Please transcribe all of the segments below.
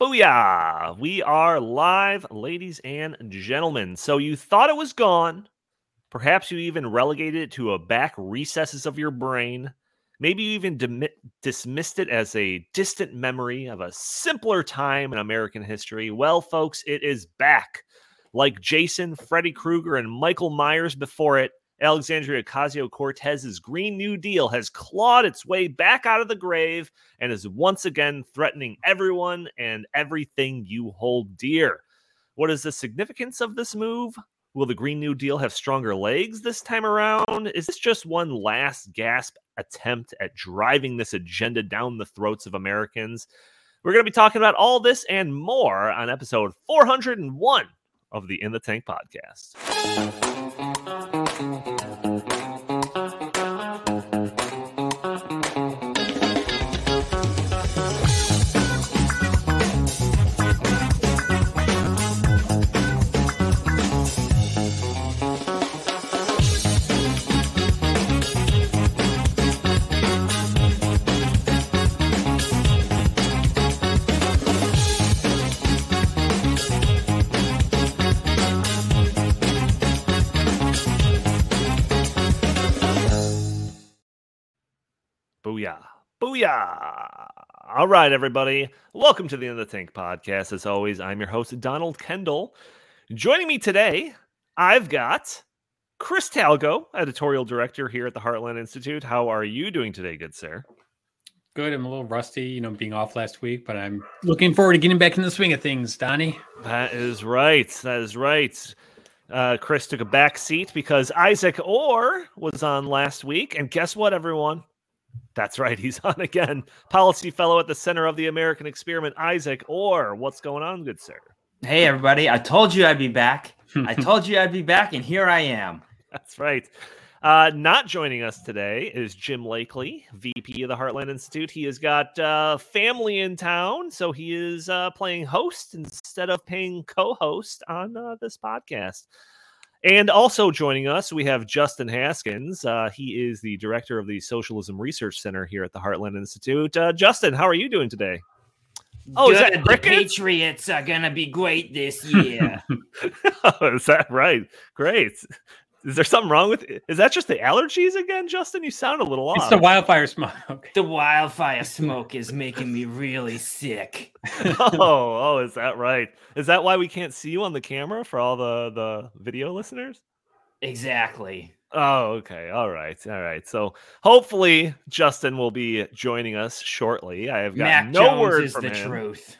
Booyah! We are live, ladies and gentlemen. So you thought it was gone. Perhaps you even relegated it to a back recesses of your brain. Maybe you even dismissed it as a distant memory of a simpler time in American history. Well, folks, it is back. Like Jason, Freddy Krueger, and Michael Myers before it, Alexandria Ocasio Cortez's Green New Deal has clawed its way back out of the grave and is once again threatening everyone and everything you hold dear. What is the significance of this move? Will the Green New Deal have stronger legs this time around? Is this just one last gasp attempt at driving this agenda down the throats of Americans? We're going to be talking about all this and more on episode 401 of the In the Tank podcast. Booyah. Booyah. All right, everybody. Welcome to the End of the Tank podcast. As always, I'm your host, Donald Kendal. Joining me today, I've got Chris Talgo, editorial director here at the Heartland Institute. How are you doing today, good sir? Good. I'm a little rusty, you know, being off last week, but I'm looking forward to getting back in the swing of things, Donnie. That is right. That is right. Uh, Chris took a back seat because Isaac Orr was on last week. And guess what, everyone? That's right. He's on again. Policy fellow at the Center of the American Experiment, Isaac Orr. What's going on, good sir? Hey, everybody. I told you I'd be back. I told you I'd be back, and here I am. That's right. Uh, not joining us today is Jim Lakely, VP of the Heartland Institute. He has got uh, family in town, so he is uh, playing host instead of paying co host on uh, this podcast. And also joining us, we have Justin Haskins. Uh, he is the director of the Socialism Research Center here at the Heartland Institute. Uh, Justin, how are you doing today? Oh, is that the Patriots are gonna be great this year. oh, is that right? Great. Is there something wrong with it? Is that just the allergies again, Justin? You sound a little off. It's the wildfire smoke. the wildfire smoke is making me really sick. oh, oh, is that right? Is that why we can't see you on the camera for all the the video listeners? Exactly. Oh, okay. All right. All right. So hopefully Justin will be joining us shortly. I have got Mac no Jones word is from the him. truth.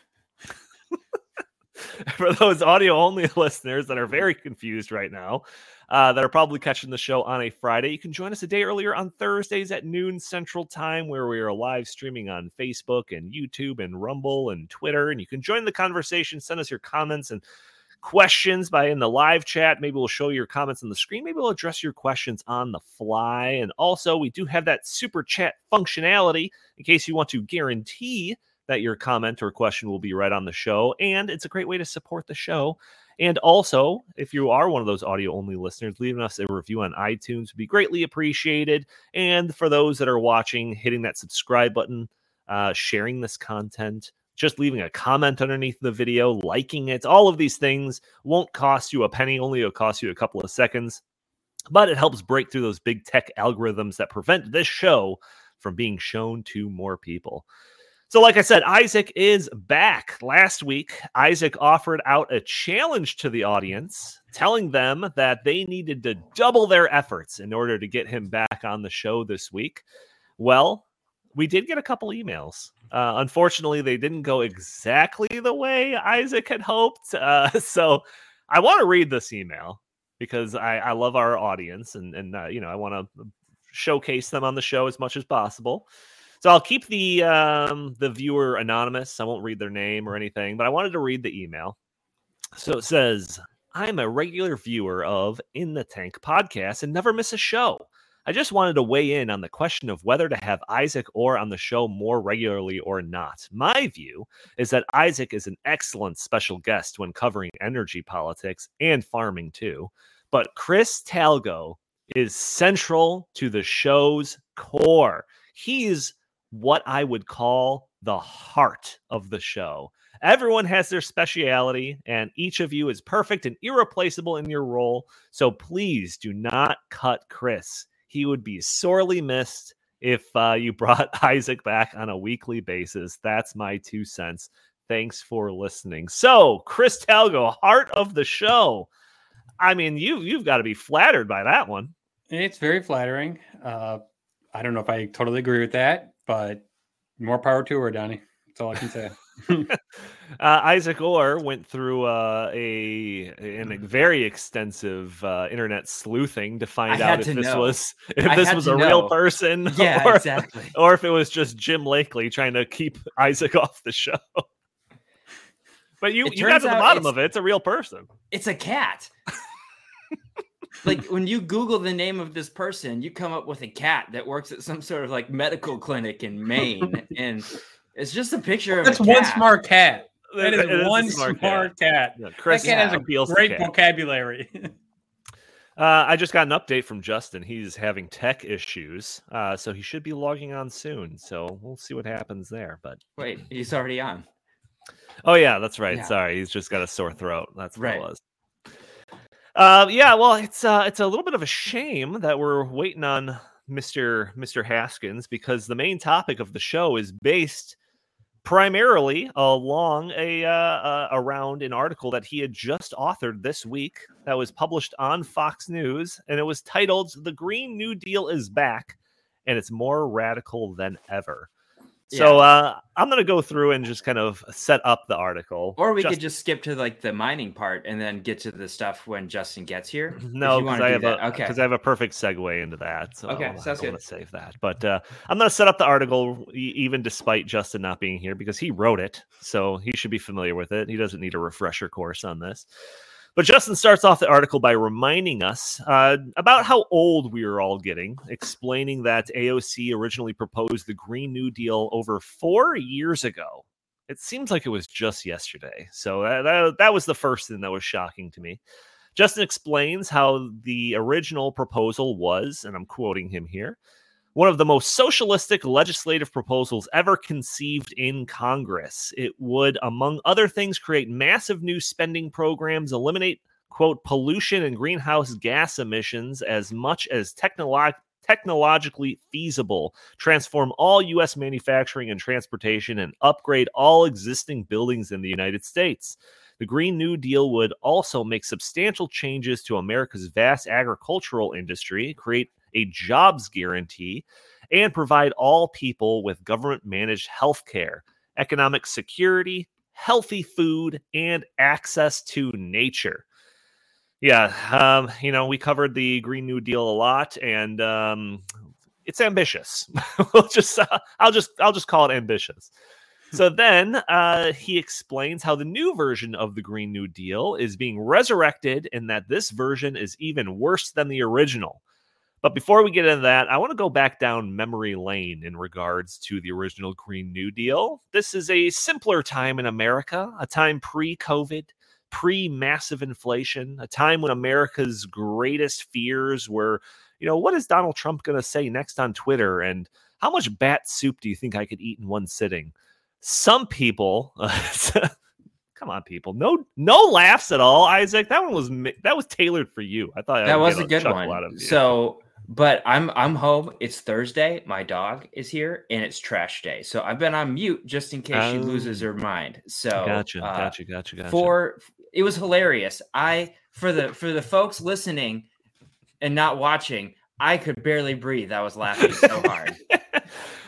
for those audio only listeners that are very confused right now, uh, that are probably catching the show on a Friday, you can join us a day earlier on Thursdays at noon Central Time, where we are live streaming on Facebook and YouTube and Rumble and Twitter. And you can join the conversation, send us your comments and questions by in the live chat. Maybe we'll show your comments on the screen. Maybe we'll address your questions on the fly. And also, we do have that super chat functionality in case you want to guarantee that your comment or question will be right on the show. And it's a great way to support the show. And also, if you are one of those audio only listeners, leaving us a review on iTunes would be greatly appreciated. And for those that are watching, hitting that subscribe button, uh, sharing this content, just leaving a comment underneath the video, liking it, all of these things won't cost you a penny, only it'll cost you a couple of seconds. But it helps break through those big tech algorithms that prevent this show from being shown to more people. So, like I said, Isaac is back. Last week, Isaac offered out a challenge to the audience, telling them that they needed to double their efforts in order to get him back on the show this week. Well, we did get a couple emails. Uh, unfortunately, they didn't go exactly the way Isaac had hoped. Uh, so, I want to read this email because I, I love our audience and, and uh, you know, I want to showcase them on the show as much as possible. So I'll keep the um, the viewer anonymous. I won't read their name or anything, but I wanted to read the email. So it says, "I'm a regular viewer of In the Tank podcast and never miss a show. I just wanted to weigh in on the question of whether to have Isaac Orr on the show more regularly or not. My view is that Isaac is an excellent special guest when covering energy politics and farming too, but Chris Talgo is central to the show's core. He's what I would call the heart of the show. Everyone has their speciality, and each of you is perfect and irreplaceable in your role. So please do not cut Chris. He would be sorely missed if uh, you brought Isaac back on a weekly basis. That's my two cents. Thanks for listening. So, Chris Talgo, heart of the show. I mean, you you've got to be flattered by that one. It's very flattering. Uh, I don't know if I totally agree with that, but more power to her, Donnie. That's all I can say. uh, Isaac Orr went through uh, a a very extensive uh, internet sleuthing to find out if this know. was if I this was a know. real person, yeah, or, exactly, or if it was just Jim Lakely trying to keep Isaac off the show. But you, you got to the bottom of it. It's a real person. It's a cat. Like when you Google the name of this person, you come up with a cat that works at some sort of like medical clinic in Maine, and it's just a picture of. That's one smart cat. That is, is one smart, smart, cat. cat. Yeah, Chris that cat has a great vocabulary. Uh, I just got an update from Justin. He's having tech issues, uh, so he should be logging on soon. So we'll see what happens there. But wait, he's already on. Oh yeah, that's right. Yeah. Sorry, he's just got a sore throat. That's what right. it was. Uh, yeah, well, it's uh, it's a little bit of a shame that we're waiting on Mister Mister Haskins because the main topic of the show is based primarily along a uh, uh, around an article that he had just authored this week that was published on Fox News, and it was titled "The Green New Deal is Back, and It's More Radical Than Ever." So uh, I'm going to go through and just kind of set up the article. Or we just... could just skip to like the mining part and then get to the stuff when Justin gets here. No, because I have that. a okay. because I have a perfect segue into that. So okay, sounds I want to save that. But uh, I'm going to set up the article even despite Justin not being here because he wrote it, so he should be familiar with it. He doesn't need a refresher course on this. But Justin starts off the article by reminding us uh, about how old we are all getting, explaining that AOC originally proposed the Green New Deal over four years ago. It seems like it was just yesterday. So that, that, that was the first thing that was shocking to me. Justin explains how the original proposal was, and I'm quoting him here one of the most socialistic legislative proposals ever conceived in Congress. It would, among other things, create massive new spending programs, eliminate, quote, pollution and greenhouse gas emissions as much as technolo- technologically feasible, transform all U.S. manufacturing and transportation, and upgrade all existing buildings in the United States. The Green New Deal would also make substantial changes to America's vast agricultural industry, create a jobs guarantee, and provide all people with government managed health care, economic security, healthy food, and access to nature. Yeah, um, you know, we covered the Green New Deal a lot, and um, it's ambitious. we'll just, uh, I'll just, I'll just call it ambitious. So then uh, he explains how the new version of the Green New Deal is being resurrected, and that this version is even worse than the original. But before we get into that, I want to go back down memory lane in regards to the original Green New Deal. This is a simpler time in America, a time pre COVID, pre massive inflation, a time when America's greatest fears were, you know, what is Donald Trump going to say next on Twitter? And how much bat soup do you think I could eat in one sitting? Some people. come on people no no laughs at all isaac that one was that was tailored for you i thought that was a good one so but I'm I'm home. It's Thursday. My dog is here, and it's trash day. So I've been on mute just in case she loses oh. her mind. So gotcha, uh, gotcha, gotcha, gotcha. For it was hilarious. I for the for the folks listening and not watching, I could barely breathe. I was laughing so hard.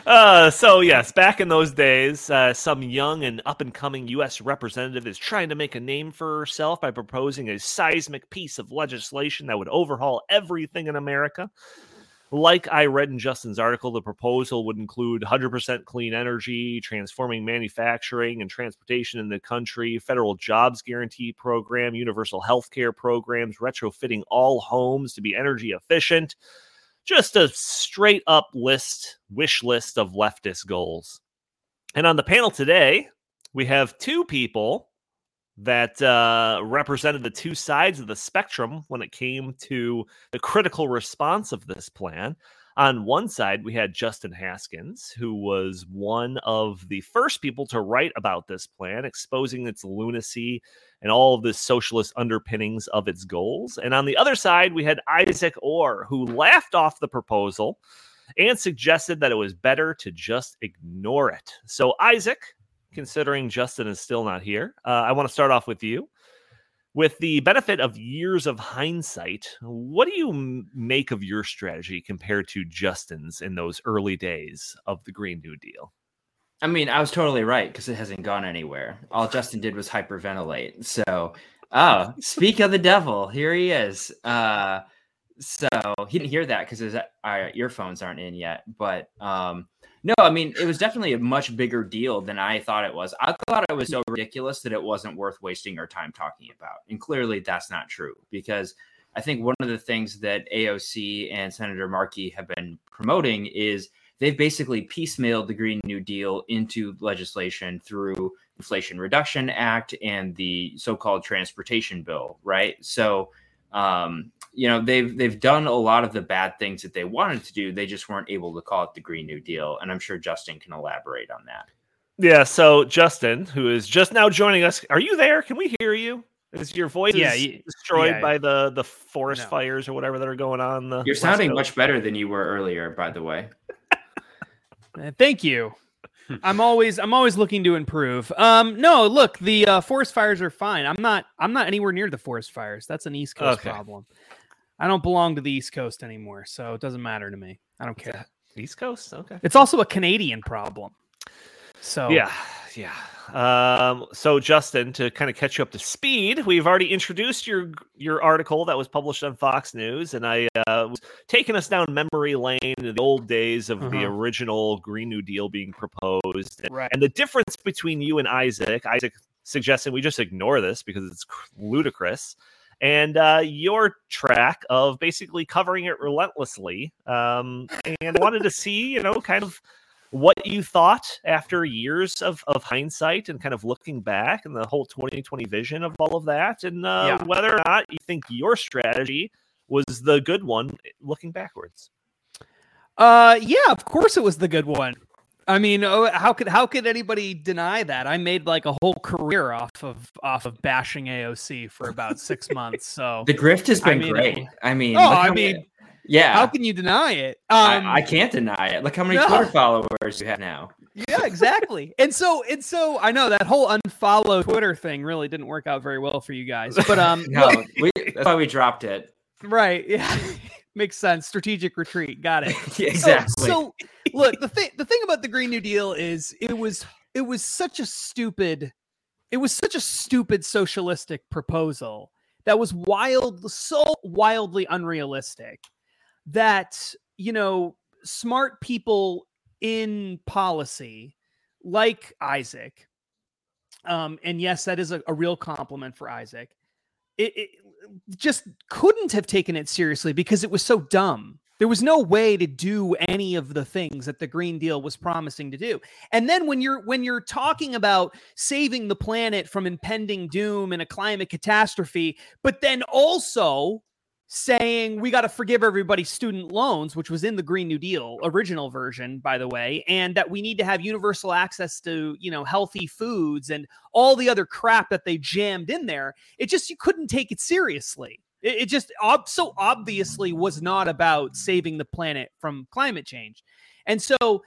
Uh, so yes, back in those days, uh, some young and up and coming U.S. representative is trying to make a name for herself by proposing a seismic piece of legislation that would overhaul everything in America. Like I read in Justin's article, the proposal would include 100% clean energy, transforming manufacturing and transportation in the country, federal jobs guarantee program, universal health care programs, retrofitting all homes to be energy efficient just a straight up list, wish list of leftist goals. And on the panel today, we have two people that uh, represented the two sides of the spectrum when it came to the critical response of this plan. On one side, we had Justin Haskins, who was one of the first people to write about this plan, exposing its lunacy and all of the socialist underpinnings of its goals. And on the other side, we had Isaac Orr, who laughed off the proposal and suggested that it was better to just ignore it. So, Isaac, considering Justin is still not here, uh, I want to start off with you. With the benefit of years of hindsight, what do you make of your strategy compared to Justin's in those early days of the Green New Deal? I mean, I was totally right because it hasn't gone anywhere. All Justin did was hyperventilate. So, oh, speak of the devil, here he is. Uh, so he didn't hear that because his uh, earphones aren't in yet. But um, no, I mean, it was definitely a much bigger deal than I thought it was. I thought it was so ridiculous that it wasn't worth wasting our time talking about. And clearly that's not true because I think one of the things that AOC and Senator Markey have been promoting is they've basically piecemealed the Green New Deal into legislation through Inflation Reduction Act and the so-called transportation bill, right? So um, you know they've they've done a lot of the bad things that they wanted to do they just weren't able to call it the green new deal and i'm sure justin can elaborate on that yeah so justin who is just now joining us are you there can we hear you is your voice yeah, destroyed yeah, by the the forest no. fires or whatever that are going on the you're sounding Coast? much better than you were earlier by the way thank you I'm always I'm always looking to improve. Um, no, look, the uh, forest fires are fine. I'm not I'm not anywhere near the forest fires. That's an East Coast okay. problem. I don't belong to the East Coast anymore, so it doesn't matter to me. I don't care. East Coast, okay. It's also a Canadian problem. So yeah, yeah. Um, so Justin, to kind of catch you up to speed, we've already introduced your your article that was published on Fox News, and I uh, was taking us down memory lane in the old days of uh-huh. the original Green New Deal being proposed, right. and the difference between you and Isaac. Isaac suggesting we just ignore this because it's ludicrous and uh, your track of basically covering it relentlessly um, and wanted to see you know kind of what you thought after years of, of hindsight and kind of looking back and the whole 2020 vision of all of that and uh, yeah. whether or not you think your strategy was the good one looking backwards uh yeah of course it was the good one I mean, oh, how could how could anybody deny that? I made like a whole career off of off of bashing AOC for about six months. So the grift has been I mean, great. I mean, oh, I mean, yeah. How can you deny it? Um, I, I, can't deny it. Look how many no. Twitter followers you have now. Yeah, exactly. and so and so I know that whole unfollow Twitter thing really didn't work out very well for you guys. But um, no, we, that's why we dropped it. Right. Yeah. Makes sense. Strategic retreat. Got it. exactly. So, so look, the thing the thing about the Green New Deal is it was it was such a stupid it was such a stupid socialistic proposal that was wild so wildly unrealistic that you know smart people in policy like Isaac um and yes that is a, a real compliment for Isaac it, it just couldn't have taken it seriously because it was so dumb there was no way to do any of the things that the Green Deal was promising to do. And then when you're when you're talking about saving the planet from impending doom and a climate catastrophe, but then also saying we got to forgive everybody's student loans, which was in the Green New Deal original version, by the way, and that we need to have universal access to, you know, healthy foods and all the other crap that they jammed in there. It just, you couldn't take it seriously. It, it just ob- so obviously was not about saving the planet from climate change. And so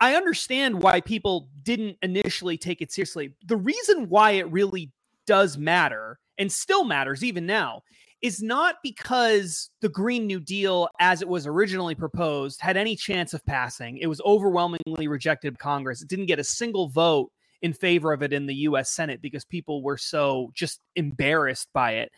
I understand why people didn't initially take it seriously. The reason why it really does matter and still matters even now is not because the Green New Deal, as it was originally proposed, had any chance of passing. It was overwhelmingly rejected by Congress. It didn't get a single vote in favor of it in the US Senate because people were so just embarrassed by it.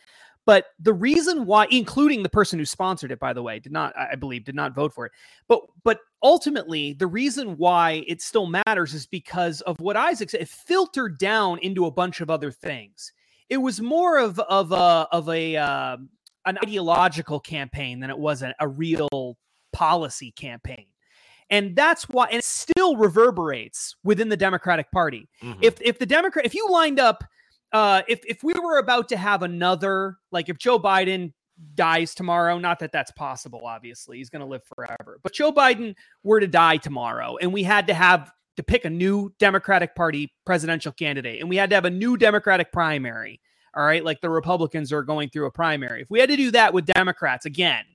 But the reason why, including the person who sponsored it, by the way, did not, I believe, did not vote for it. But but ultimately, the reason why it still matters is because of what Isaac said. It filtered down into a bunch of other things. It was more of of a of a uh, an ideological campaign than it was a, a real policy campaign and that's why and it still reverberates within the democratic party mm-hmm. if if the democrat if you lined up uh, if if we were about to have another, like if Joe Biden dies tomorrow, not that that's possible, obviously, he's going to live forever. But Joe Biden were to die tomorrow, and we had to have to pick a new Democratic Party presidential candidate, and we had to have a new Democratic primary. All right, like the Republicans are going through a primary. If we had to do that with Democrats again,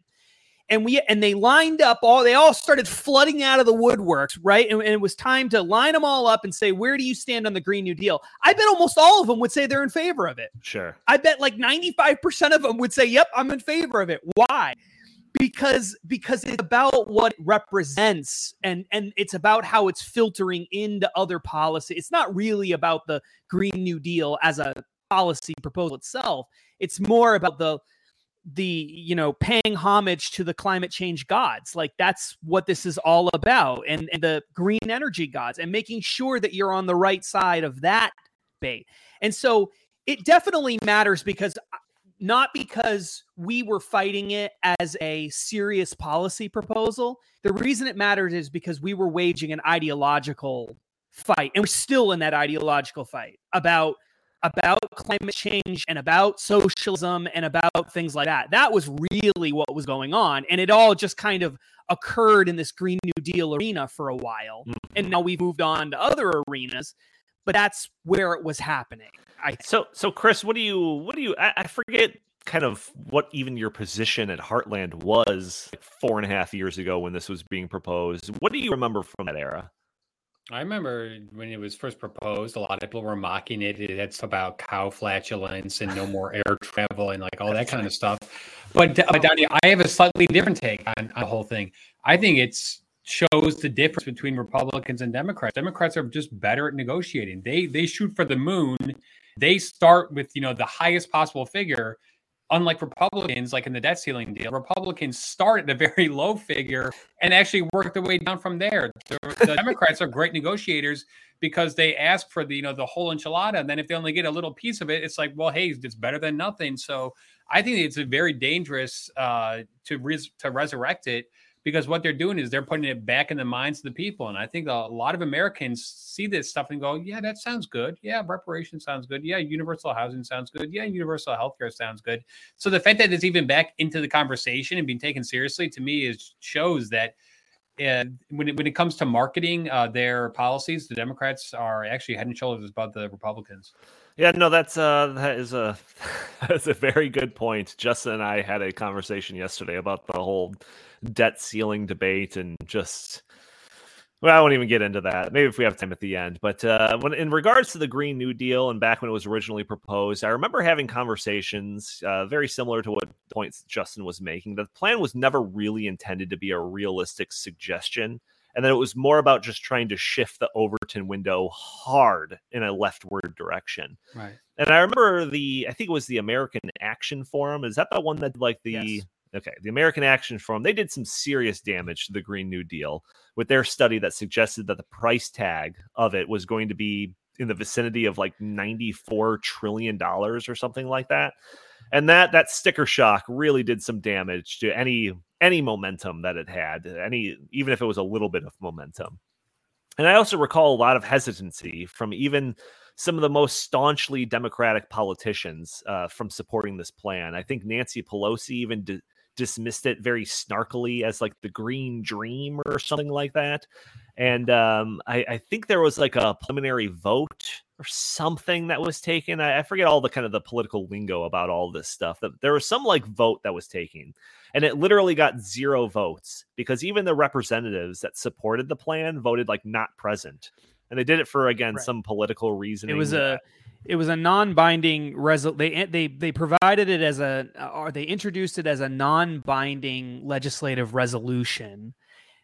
and we and they lined up all they all started flooding out of the woodworks right? And, and, it was time to line them all up and say where do you stand on the green new deal? I bet almost all of them would say they're in favor of it. Sure. I bet like 95% of them would say yep i'm in favor of it. Why? Because because it's about what it represents and and it's about how it's filtering into other policy. It's not really about the green new deal as a policy proposal itself. It's more about the the you know paying homage to the climate change gods. Like that's what this is all about and, and the green energy gods and making sure that you're on the right side of that bait and so it definitely matters because uh, not because we were fighting it as a serious policy proposal. The reason it matters is because we were waging an ideological fight and we're still in that ideological fight about about climate change and about socialism and about things like that. That was really what was going on. And it all just kind of occurred in this Green New Deal arena for a while. Mm-hmm. And now we've moved on to other arenas, but that's where it was happening. I so so Chris, what do you what do you I, I forget kind of what even your position at Heartland was like four and a half years ago when this was being proposed. What do you remember from that era? I remember when it was first proposed, a lot of people were mocking it. It's about cow flatulence and no more air travel and like all that kind of stuff. But, but Donnie, I have a slightly different take on, on the whole thing. I think it shows the difference between Republicans and Democrats. Democrats are just better at negotiating. They they shoot for the moon. They start with you know the highest possible figure unlike Republicans, like in the debt ceiling deal, Republicans start at a very low figure and actually work their way down from there. The, the Democrats are great negotiators because they ask for the you know the whole enchilada, and then if they only get a little piece of it, it's like, well, hey, it's better than nothing. So I think it's a very dangerous uh, to res- to resurrect it because what they're doing is they're putting it back in the minds of the people. And I think a lot of Americans see this stuff and go, yeah, that sounds good. Yeah, reparation sounds good. Yeah, universal housing sounds good. Yeah, universal healthcare sounds good. So the fact that it's even back into the conversation and being taken seriously to me is shows that uh, when it, when it comes to marketing uh, their policies, the Democrats are actually head and shoulders above the Republicans. Yeah, no, that's uh, that is a that's a very good point. Justin and I had a conversation yesterday about the whole debt ceiling debate and just well, I won't even get into that. Maybe if we have time at the end. But uh, when in regards to the Green New Deal and back when it was originally proposed, I remember having conversations uh, very similar to what points Justin was making. That the plan was never really intended to be a realistic suggestion, and then it was more about just trying to shift the Overton window hard in a leftward direction. Right. And I remember the, I think it was the American Action Forum. Is that the one that like the yes. Okay, the American Action Forum, they did some serious damage to the Green New Deal with their study that suggested that the price tag of it was going to be in the vicinity of like 94 trillion dollars or something like that. And that that sticker shock really did some damage to any any momentum that it had, any even if it was a little bit of momentum. And I also recall a lot of hesitancy from even some of the most staunchly Democratic politicians uh, from supporting this plan. I think Nancy Pelosi even dismissed it very snarkily as like the green dream or something like that. And um, I, I, think there was like a preliminary vote or something that was taken. I, I, forget all the kind of the political lingo about all this stuff. That there was some like vote that was taken, and it literally got zero votes because even the representatives that supported the plan voted like not present, and they did it for again right. some political reason. It was a it was a non-binding resol. They eh, they they provided it as a or they introduced it as a non-binding legislative resolution.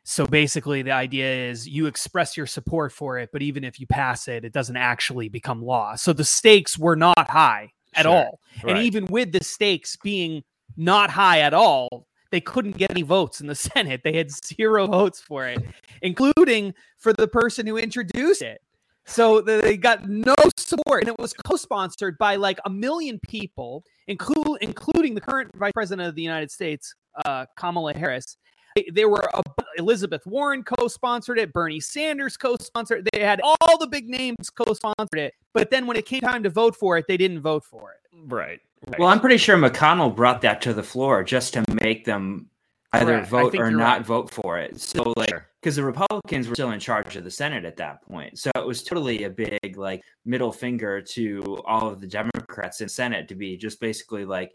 So basically, the idea is you express your support for it, but even if you pass it, it doesn't actually become law. So the stakes were not high at sure. all, right. and even with the stakes being not high at all, they couldn't get any votes in the Senate. They had zero votes for it, including for the person who introduced it. So they got no support, and it was co-sponsored by like a million people, include including the current Vice President of the United States, uh, Kamala Harris. They there were a, Elizabeth Warren co-sponsored it, Bernie Sanders co-sponsored. It. They had all the big names co-sponsored it, but then when it came time to vote for it, they didn't vote for it. Right. right. Well, I'm pretty sure McConnell brought that to the floor just to make them either Correct. Vote or not right. vote for it. So like because the Republicans were still in charge of the Senate at that point. So it was totally a big like middle finger to all of the Democrats in Senate to be just basically like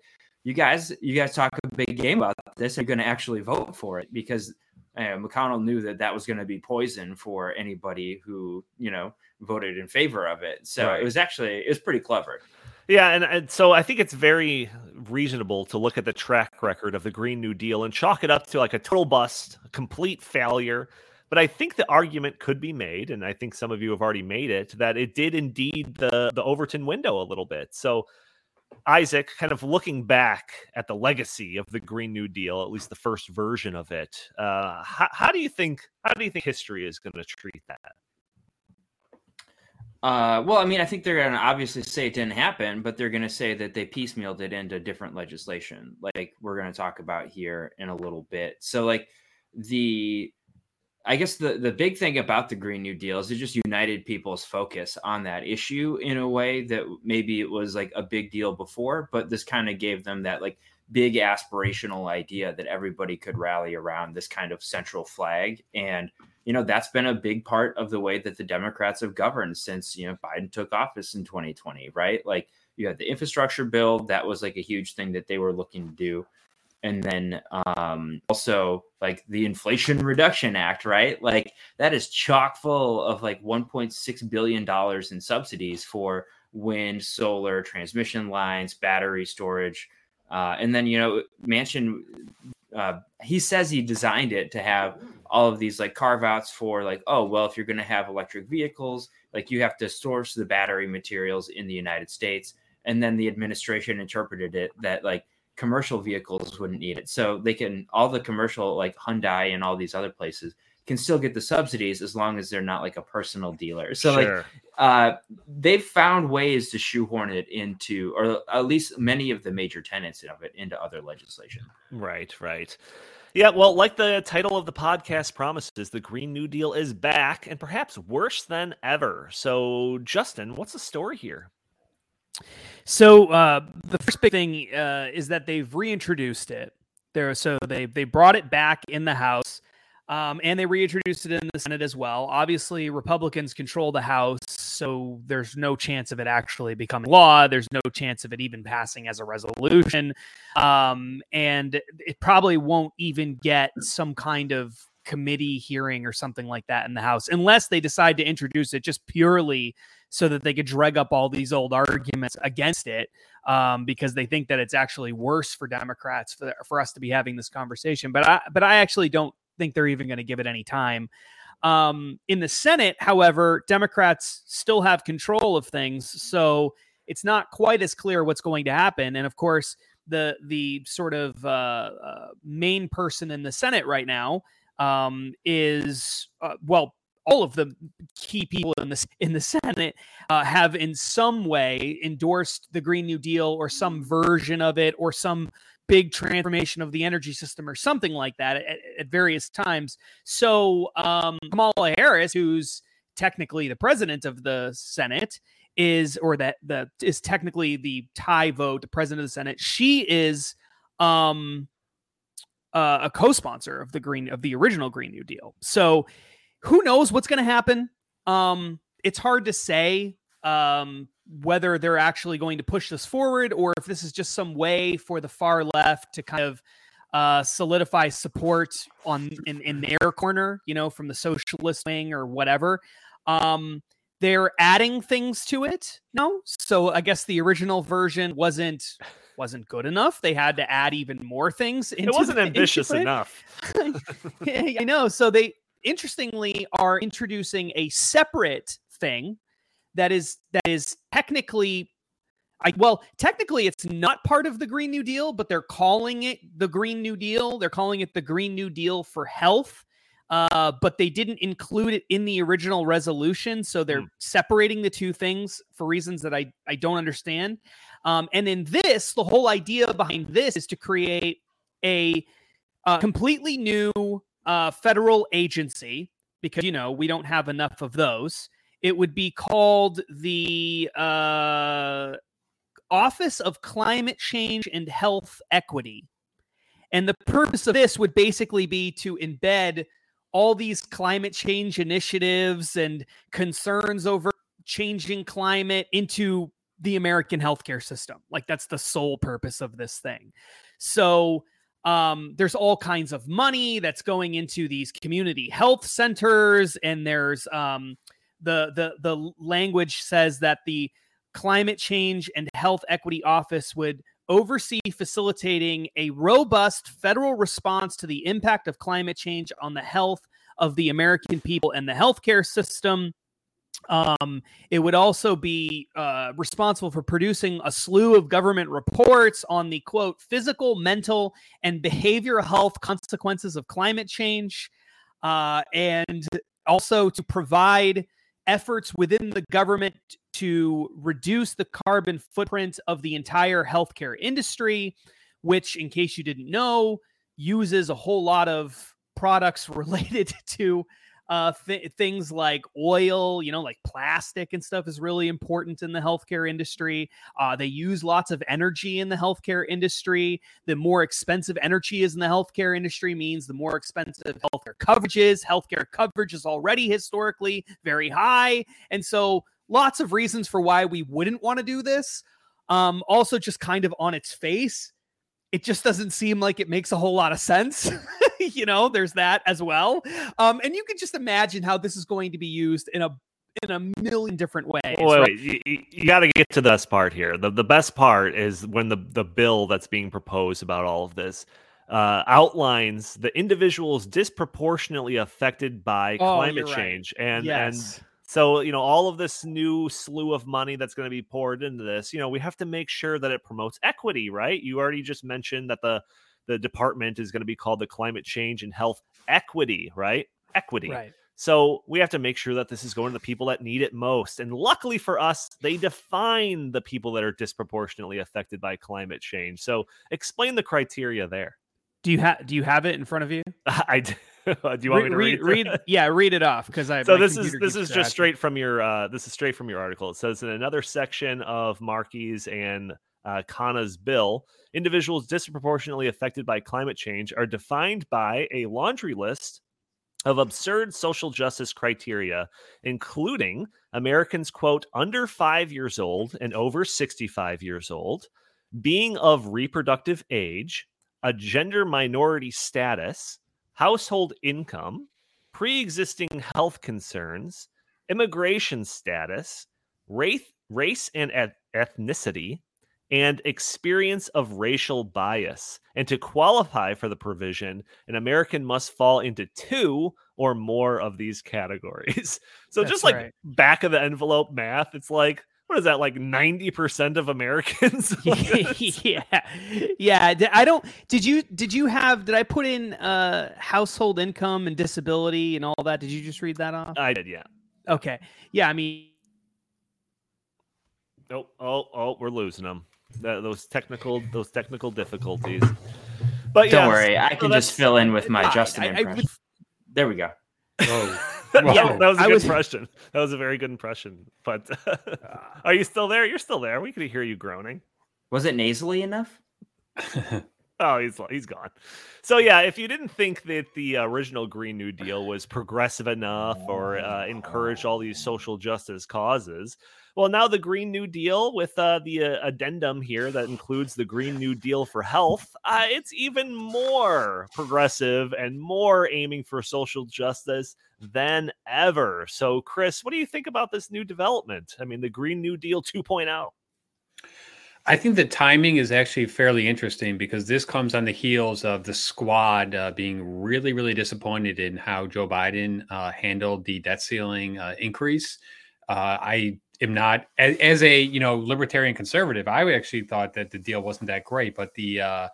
you guys you guys talk a big game about this. You're going to actually vote for it because uh, McConnell knew that that was going to be poison for anybody who you know voted in favor of it. So Right. it was actually it was pretty clever. Yeah, and, and so I think it's very reasonable to look at the track record of the Green New Deal and chalk it up to like a total bust, a complete failure. But I think the argument could be made, and I think some of you have already made it, that it did indeed the the Overton window a little bit. So Isaac, kind of looking back at the legacy of the Green New Deal, at least the first version of it, uh, how, how do you think how do you think history is going to treat that? Uh, well, I mean, I think they're going to obviously say it didn't happen, but they're going to say that they piecemealed it into different legislation, like we're going to talk about here in a little bit. So, like the, I guess the the big thing about the Green New Deal is it just united people's focus on that issue in a way that maybe it was like a big deal before, but this kind of gave them that like big aspirational idea that everybody could rally around this kind of central flag. And you know that's been a big part of the way that the democrats have governed since you know biden took office in 2020 right? Like you had the infrastructure bill that was like a huge thing that they were looking to do and then um also like the inflation reduction act right? Like that is chock full of like 1.6 billion dollars in subsidies for wind solar transmission lines battery storage. Uh, and then you know Manchin uh, he says he designed it to have all of these like carve outs for like oh well if you're going to have electric vehicles like you have to source the battery materials in the united states. And then the administration interpreted it that like commercial vehicles wouldn't need it so they can all the commercial like hyundai and all these other places can still get the subsidies as long as they're not like a personal dealer so like uh, they've found ways to shoehorn it into, or at least many of the major tenets of it into other legislation. Right, right. Yeah, well, like the title of the podcast promises, the Green New Deal is back and perhaps worse than ever. So, Justin, what's the story here? So uh, the first big thing uh, is that they've reintroduced it. There, so they they brought it back in the House, um, and they reintroduced it in the Senate as well. Obviously, Republicans control the House, so there's no chance of it actually becoming law. There's no chance of it even passing as a resolution, um, and it probably won't even get some kind of committee hearing or something like that in the House, unless they decide to introduce it just purely so that they could drag up all these old arguments against it um, because they think that it's actually worse for Democrats for, for us to be having this conversation. But I, but I actually don't think they're even going to give it any time. Um, in the Senate, however, Democrats still have control of things, so it's not quite as clear what's going to happen. And of course, the the sort of uh, uh, main person in the Senate right now um, is uh, well all of the key people in the in the Senate uh, have in some way endorsed the Green New Deal or some version of it or some big transformation of the energy system or something like that at, at various times. So um, Kamala Harris, who's technically the president of the Senate, is or that the is technically the tie vote, the president of the Senate. She is um, uh, a co-sponsor of the green of the original Green New Deal. So who knows what's going to happen? Um, it's hard to say um, whether they're actually going to push this forward or if this is just some way for the far left to kind of uh, solidify support on in, in their corner, you know, from the socialist wing or whatever. Um, they're adding things to it, no? So I guess the original version wasn't wasn't good enough. They had to add even more things. Into It wasn't ambitious it. enough. I know. So they interestingly are introducing a separate thing that is that is technically I well, technically it's not part of the Green New Deal, but they're calling it the Green New Deal. They're calling it the Green New Deal for health. Uh, but they didn't include it in the original resolution, so they're Hmm. separating the two things for reasons that I I don't understand. Um, and in this, the whole idea behind this is to create a uh, completely new uh, federal agency because you know we don't have enough of those. It would be called the uh, Office of Climate Change and Health Equity, and the purpose of this would basically be to embed all these climate change initiatives and concerns over changing climate into the American healthcare system. Like that's the sole purpose of this thing. So um, there's all kinds of money that's going into these community health centers, and there's um, the the the language says that the climate change and health equity office would oversee facilitating a robust federal response to the impact of climate change on the health of the American people and the healthcare system. Um, it would also be uh, responsible for producing a slew of government reports on the quote physical, mental, and behavioral health consequences of climate change, uh, and also to provide efforts within the government to reduce the carbon footprint of the entire healthcare industry, which, in case you didn't know, uses a whole lot of products related to uh, th- things like oil, you know, like plastic and stuff is really important in the healthcare industry. Uh, they use lots of energy in the healthcare industry. The more expensive energy is in the healthcare industry means the more expensive healthcare coverage is. Healthcare coverage is already historically very high. And so lots of reasons for why we wouldn't want to do this. Um, also, just kind of on its face, it just doesn't seem like it makes a whole lot of sense. you know, there's that as well. Um, and you can just imagine how this is going to be used in a in a million different ways. Wait, right? wait. you, you got to get to the best part here. The the best part is when the the bill that's being proposed about all of this uh, outlines the individuals disproportionately affected by oh, climate change, right. and yes. and so, you know, all of this new slew of money that's going to be poured into this, you know, we have to make sure that it promotes equity, right? You already just mentioned that the the department is going to be called the Climate Change and Health Equity, right? Equity. Right. So we have to make sure that this is going to the people that need it most. And luckily for us, they define the people that are disproportionately affected by climate change. So explain the criteria there. Do you have do you have it in front of you? I do. do you want me to read? Read, read yeah, read it off because I. So this is this is just straight from your uh, this is straight from your article. It says in another section of Markey's and uh, Khanna's bill, individuals disproportionately affected by climate change are defined by a laundry list of absurd social justice criteria, including Americans, quote, under five years old and over 65 years old, being of reproductive age, a gender minority status, household income, pre existing health concerns, immigration status, race, race and ethnicity, and experience of racial bias. And to qualify for the provision, an American must fall into two or more of these categories. So That's just like right. back of the envelope math, it's like what is that like 90% of americans? Yeah. Yeah i don't did you did you have did i put in uh household income and disability and all that? Did you just read that off? I did yeah. Okay. Yeah i mean oh oh oh we're losing them that, those technical those technical difficulties. But don't worry i can just fill in with my justin I, impression I, I, there we go. Oh yeah, that was a good was... impression. That was a very good impression. But are you still there? You're still there. We could hear you groaning. Was it nasally enough? oh, he's he's gone. So yeah, if you didn't think that the original Green New Deal was progressive enough or uh, encouraged all these social justice causes, well, now the Green New Deal with uh, the uh, addendum here that includes the Green New Deal for health, uh, it's even more progressive and more aiming for social justice than ever. So, Chris, what do you think about this new development? I mean, the Green New Deal 2.0. I think the timing is actually fairly interesting because this comes on the heels of the squad uh, being really, really disappointed in how Joe Biden uh, handled the debt ceiling uh, increase. Uh, I am not as, as, a you know libertarian conservative. I actually thought that the deal wasn't that great, but the uh,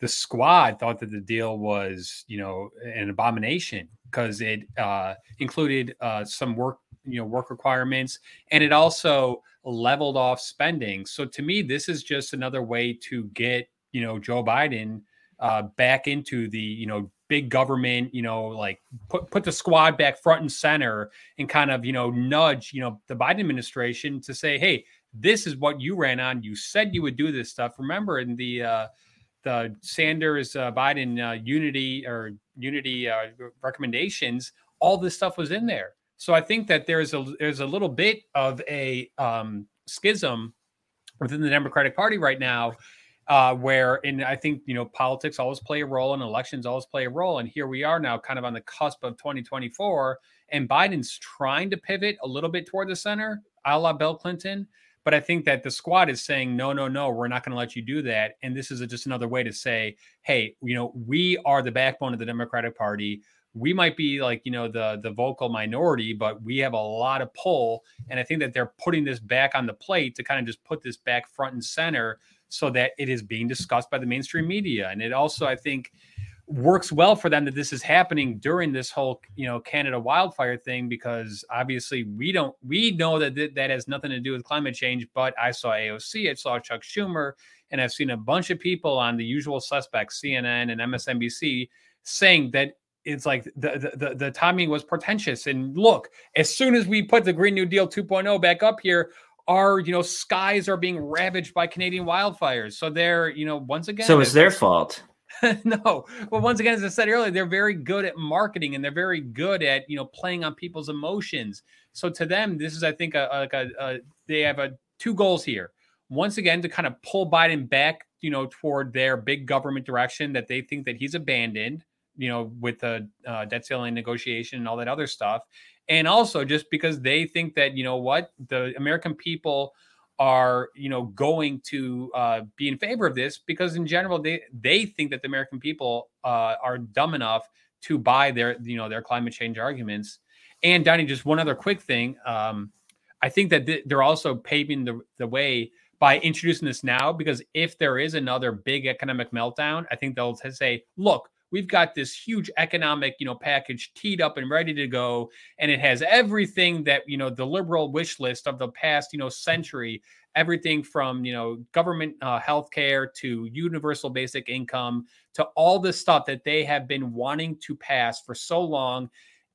the squad thought that the deal was you know an abomination because it uh, included uh, some work you know work requirements and it also leveled off spending. So to me, this is just another way to get you know Joe Biden uh, back into the you know big government, you know, like put put the squad back front and center and kind of you know nudge you know the Biden administration to say, hey, this is what you ran on. You said you would do this stuff. Remember in the uh, the Sanders uh, Biden uh, unity or unity uh, recommendations, all this stuff was in there. So I think that there's a there's a little bit of a um, schism within the Democratic Party right now uh, where and I think you know politics always play a role and elections always play a role. And here we are now, kind of on the cusp of 2024, and Biden's trying to pivot a little bit toward the center, a la Bill Clinton. But I think that the squad is saying, no, no, no, we're not going to let you do that. And this is a, just another way to say, hey, you know, we are the backbone of the Democratic Party. We might be like, you know, the the vocal minority, but we have a lot of pull. And I think that they're putting this back on the plate to kind of just put this back front and center so that it is being discussed by the mainstream media. And it also, I think, works well for them that this is happening during this whole you know Canada wildfire thing because obviously we don't we know that th- that has nothing to do with climate change but I saw AOC I saw Chuck Schumer and I've seen a bunch of people on the usual suspects CNN and MSNBC saying that it's like the, the the timing was portentous and look as soon as we put the green new deal 2.0 back up here our you know skies are being ravaged by Canadian wildfires. So they're you know once again. So it's their fault. no, well, once again, as I said earlier, they're very good at marketing and they're very good at you know playing on people's emotions. So to them, this is I think a, like a, a they have a two goals here. Once again, to kind of pull Biden back, you know, toward their big government direction that they think that he's abandoned, you know, with the uh, debt ceiling negotiation and all that other stuff, and also just because they think that you know what the American people are you know going to uh, be in favor of this because in general they they think that the American people uh, are dumb enough to buy their you know their climate change arguments. And Donnie, just one other quick thing. Um, I think that th- they're also paving the, the way by introducing this now because if there is another big economic meltdown, I think they'll say, look, we've got this huge economic you know package teed up and ready to go and it has everything that you know the liberal wish list of the past you know century everything from you know government uh, health care to universal basic income to all the stuff that they have been wanting to pass for so long.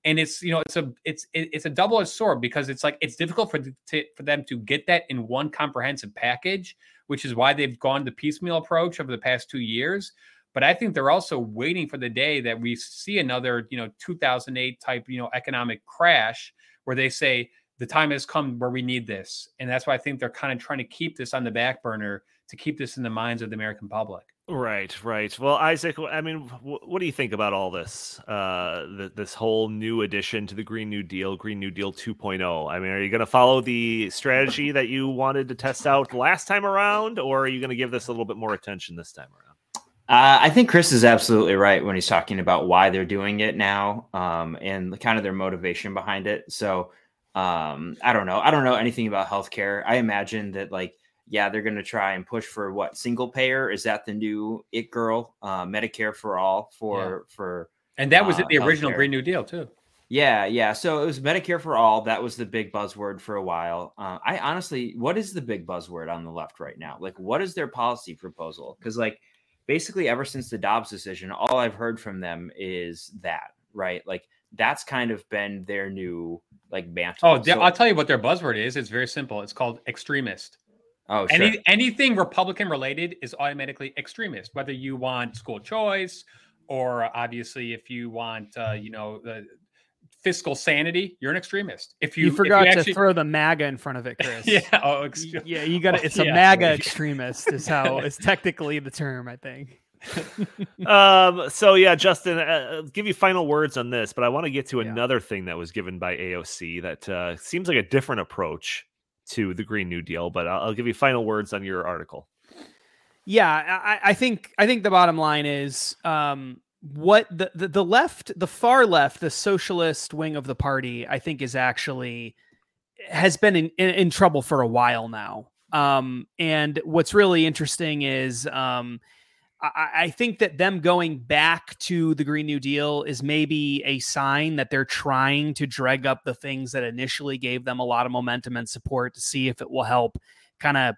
And it's you know it's a it's it's a double-edged sword because it's like it's difficult for to, for them to get that in one comprehensive package which is why they've gone the piecemeal approach over the past two years but I think they're also waiting for the day that we see another, you know, 2008 type, you know, economic crash where they say the time has come where we need this. And that's why I think they're kind of trying to keep this on the back burner to keep this in the minds of the American public. Right, right. Well, Isaac, I mean, what do you think about all this? Uh, this whole new addition to the Green New Deal, Green New Deal 2.0. I mean, are you going to follow the strategy that you wanted to test out last time around, or are you going to give this a little bit more attention this time around? Uh, I think Chris is absolutely right when he's talking about why they're doing it now um, and the, kind of their motivation behind it. So um, I don't know. I don't know anything about healthcare. I imagine that like yeah, they're going to try and push for what single payer is that the new it girl uh, Medicare for all for yeah. for and that was uh, the original healthcare. Green New Deal too. Yeah, yeah. So it was Medicare for all. That was the big buzzword for a while. Uh, I honestly, what is the big buzzword on the left right now? Like, what is their policy proposal? Because like basically ever since the Dobbs decision, all I've heard from them is that, right? Like that's kind of been their new like mantle. Oh, so, I'll tell you what their buzzword is. It's very simple. It's called extremist. Oh, sure. Any, anything Republican related is automatically extremist. Whether you want school choice, or obviously if you want, uh, you know, the fiscal sanity, you're an extremist. If you, you forgot you actually... to throw the MAGA in front of it, Chris. yeah, oh, ex- yeah, you got it. It's a MAGA extremist, is how it's technically the term, I think. um. So yeah, Justin, uh, I'll give you final words on this, but I want to get to yeah. another thing that was given by AOC that uh, seems like a different approach to the Green New Deal. But I'll, I'll give you final words on your article. Yeah, I, I think I think the bottom line is um, what the, the, the left, the far left, the socialist wing of the party, I think is actually has been in, in, in trouble for a while now. Um, and what's really interesting is um, I, I think that them going back to the Green New Deal is maybe a sign that they're trying to drag up the things that initially gave them a lot of momentum and support to see if it will help kind of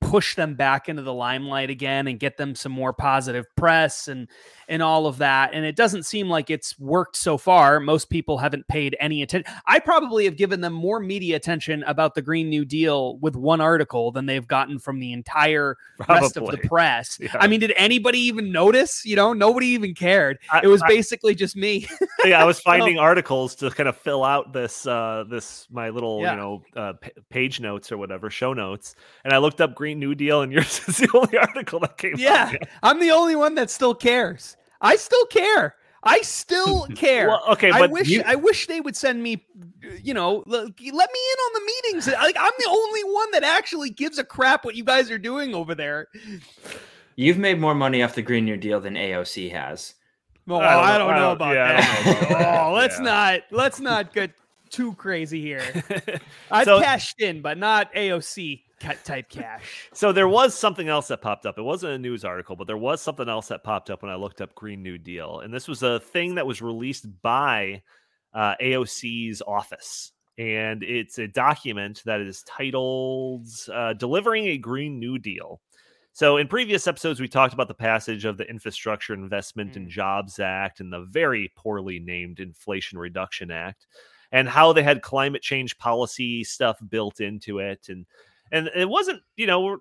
push them back into the limelight again and get them some more positive press and and all of that. And it doesn't seem like it's worked so far. Most people haven't paid any attention i probably have given them more media attention about the green new deal with one article than they've gotten from the entire rest of the press. Yeah. i mean did anybody even notice? You know nobody even cared. I- it was I- basically just me. Yeah, I was finding articles to kind of fill out this uh this my little Yeah. you know uh, p- page notes or whatever show notes, and I looked up Green New Deal, and yours is the only article that came. up. yeah i'm the only one that still cares i still care i still care Well, okay, I wish you- I wish they would send me, you know, l- let me in on the meetings. Like I'm the only one that actually gives a crap what you guys are doing over there. You've made more money off the Green New Deal than AOC has. Oh, I don't I know- don't know about yeah, I know that. about that, oh, let's yeah. not let's not get too crazy here. I've So- cashed in, but not AOC ca- type cash. So there was something else that popped up. It wasn't a news article, but there was something else that popped up when I looked up Green New Deal, and this was a thing that was released by uh, AOC's office, and it's a document that is titled uh, "Delivering a Green New Deal." So in previous episodes, we talked about the passage of the Infrastructure Investment and Mm. Jobs Act and the very poorly named Inflation Reduction Act, and how they had climate change policy stuff built into it, and and it wasn't you know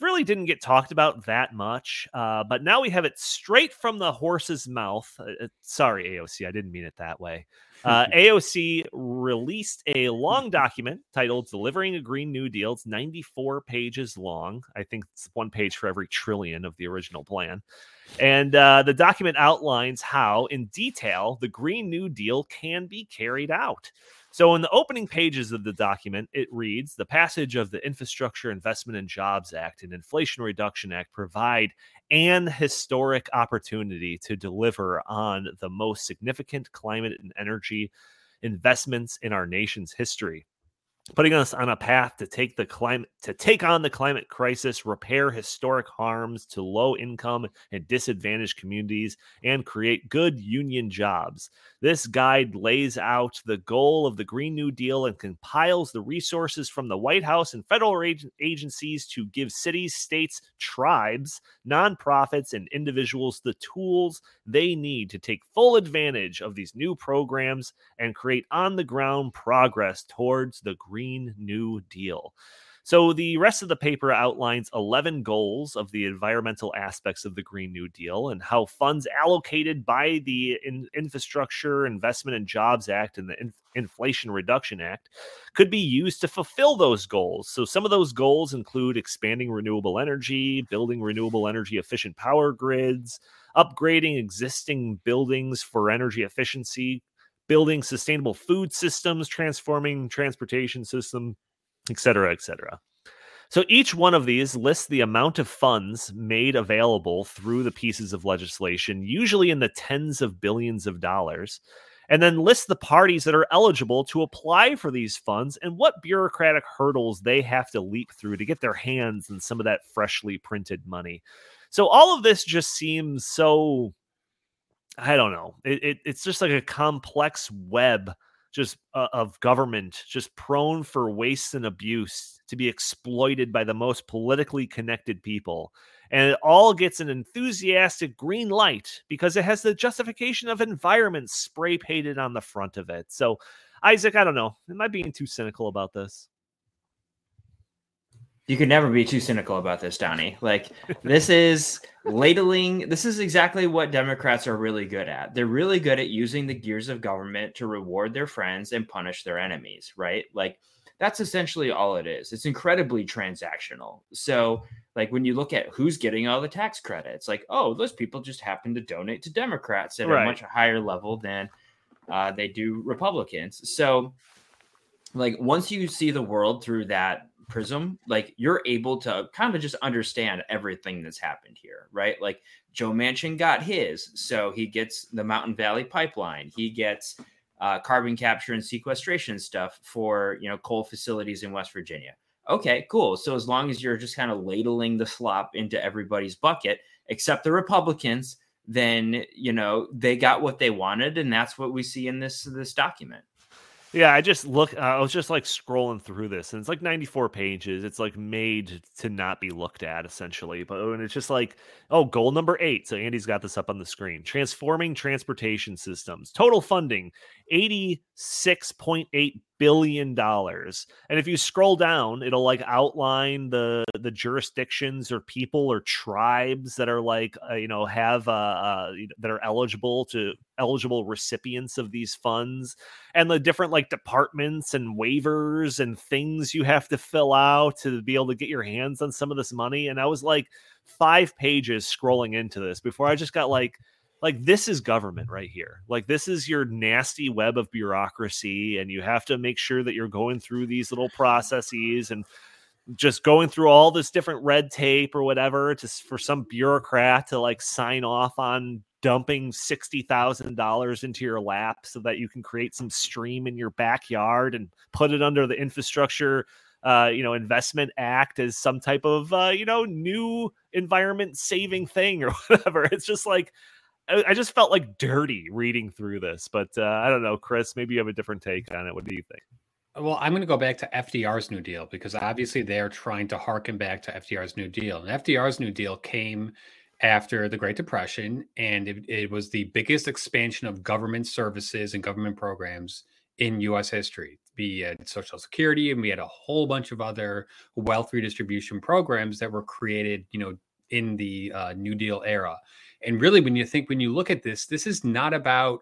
really didn't get talked about that much uh, but now we have it straight from the horse's mouth uh, uh, sorry aoc i didn't mean it that way. Uh, aoc released a long document titled delivering a green new deal. It's 94 pages long. I think it's one page for every trillion of the original plan. And uh, the document outlines how in detail the green new deal can be carried out so, in the opening pages of the document, it reads The passage of the Infrastructure Investment and Jobs Act and Inflation Reduction Act provide an historic opportunity to deliver on the most significant climate and energy investments in our nation's history putting us on a path to take the climate to take on the climate crisis repair historic harms to low income and disadvantaged communities and create good union jobs. This guide lays out the goal of the green new deal and compiles the resources from the white house and federal ag- agencies to give cities states tribes nonprofits and individuals the tools they need to take full advantage of these new programs and create on the ground progress towards the Green New Deal. So, the rest of the paper outlines 11 goals of the environmental aspects of the Green New Deal and how funds allocated by the In- Infrastructure Investment and Jobs Act and the In- Inflation Reduction Act could be used to fulfill those goals. So, some of those goals include expanding renewable energy, building renewable energy efficient power grids, upgrading existing buildings for energy efficiency, building sustainable food systems, transforming transportation system, et cetera, et cetera. So each one of these lists the amount of funds made available through the pieces of legislation, usually in the tens of billions of dollars, and then lists the parties that are eligible to apply for these funds and what bureaucratic hurdles they have to leap through to get their hands on some of that freshly printed money. So all of this just seems so I don't know. It, it it's just like a complex web just uh, of government just prone for waste and abuse to be exploited by the most politically connected people. And it all gets an enthusiastic green light because it has the justification of environment spray painted on the front of it. So, Isaac, I don't know. Am I being too cynical about this? You could never be too cynical about this, Donnie. Like this is ladling. This is exactly what Democrats are really good at. They're really good at using the gears of government to reward their friends and punish their enemies, right? Like that's essentially all it is. It's incredibly transactional. So, like when you look at who's getting all the tax credits, like, oh, those people just happen to donate to Democrats at Right. a much higher level than uh, they do Republicans. So, like once you see the world through that prism like you're able to kind of just understand everything that's happened here right? Like joe manchin got his so he gets the mountain valley pipeline. He gets uh, carbon capture and sequestration stuff for you know coal facilities in west virginia. Okay cool. So as long as you're just kind of ladling the slop into everybody's bucket except the republicans then you know they got what they wanted and that's what we see in this this document Yeah, I just look. Uh, I was just like scrolling through this, and it's like 94 pages. It's like made to not be looked at, essentially. But and it's just like, oh, goal number eight. So Andy's got this up on the screen: transforming transportation systems. Total funding 86.8 billion dollars. And if you scroll down, it'll like outline the the jurisdictions or people or tribes that are like uh, you know have uh, uh that are eligible to eligible recipients of these funds and the different like departments and waivers and things you have to fill out to be able to get your hands on some of this money and I was like 5 pages scrolling into this before I just got like like this is government right here like this is your nasty web of bureaucracy and you have to make sure that you're going through these little processes and just going through all this different red tape or whatever to for some bureaucrat to like sign off on dumping $60,000 into your lap so that you can create some stream in your backyard and put it under the infrastructure uh, you know, investment act as some type of, uh, you know, new environment saving thing or whatever. It's just like, I, just felt like dirty reading through this, but uh, I don't know, Chris. Maybe you have a different take on it. What do you think? Well, I'm going to go back to FDR's New Deal because obviously they're trying to harken back to FDR's New Deal, and FDR's New Deal came after the Great Depression, and it, it was the biggest expansion of government services and government programs in U.S. history. Be it Social Security, and we had a whole bunch of other wealth redistribution programs that were created, you know, in the uh, New Deal era. And really, when you think, when you look at this, this is not about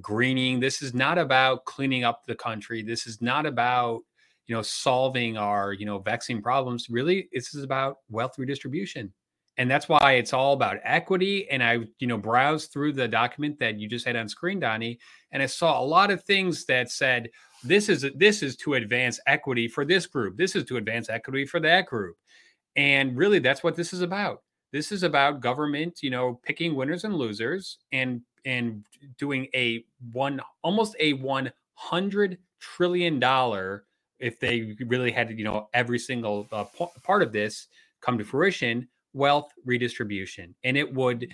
greening. This is not about cleaning up the country. This is not about, you know, solving our, you know, vaccine problems. Really, this is about wealth redistribution. And that's why it's all about equity. And I, you know, browsed through the document that you just had on screen, Donnie, and I saw a lot of things that said, this is this is to advance equity for this group. This is to advance equity for that group. And really, that's what this is about. This is about government, you know, picking winners and losers and and doing a one almost a 100 trillion dollar if they really had you know every single uh, p- part of this come to fruition wealth redistribution. And it would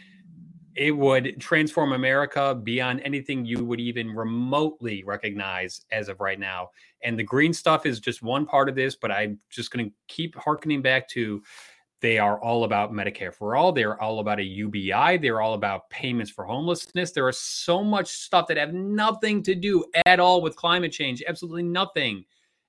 it would transform america beyond anything you would even remotely recognize as of right now. And the green stuff is just one part of this but i'm just going to keep harkening back to they are all about Medicare for all. They're all about a UBI. They're all about payments for homelessness. There is so much stuff that have nothing to do at all with climate change. Absolutely nothing.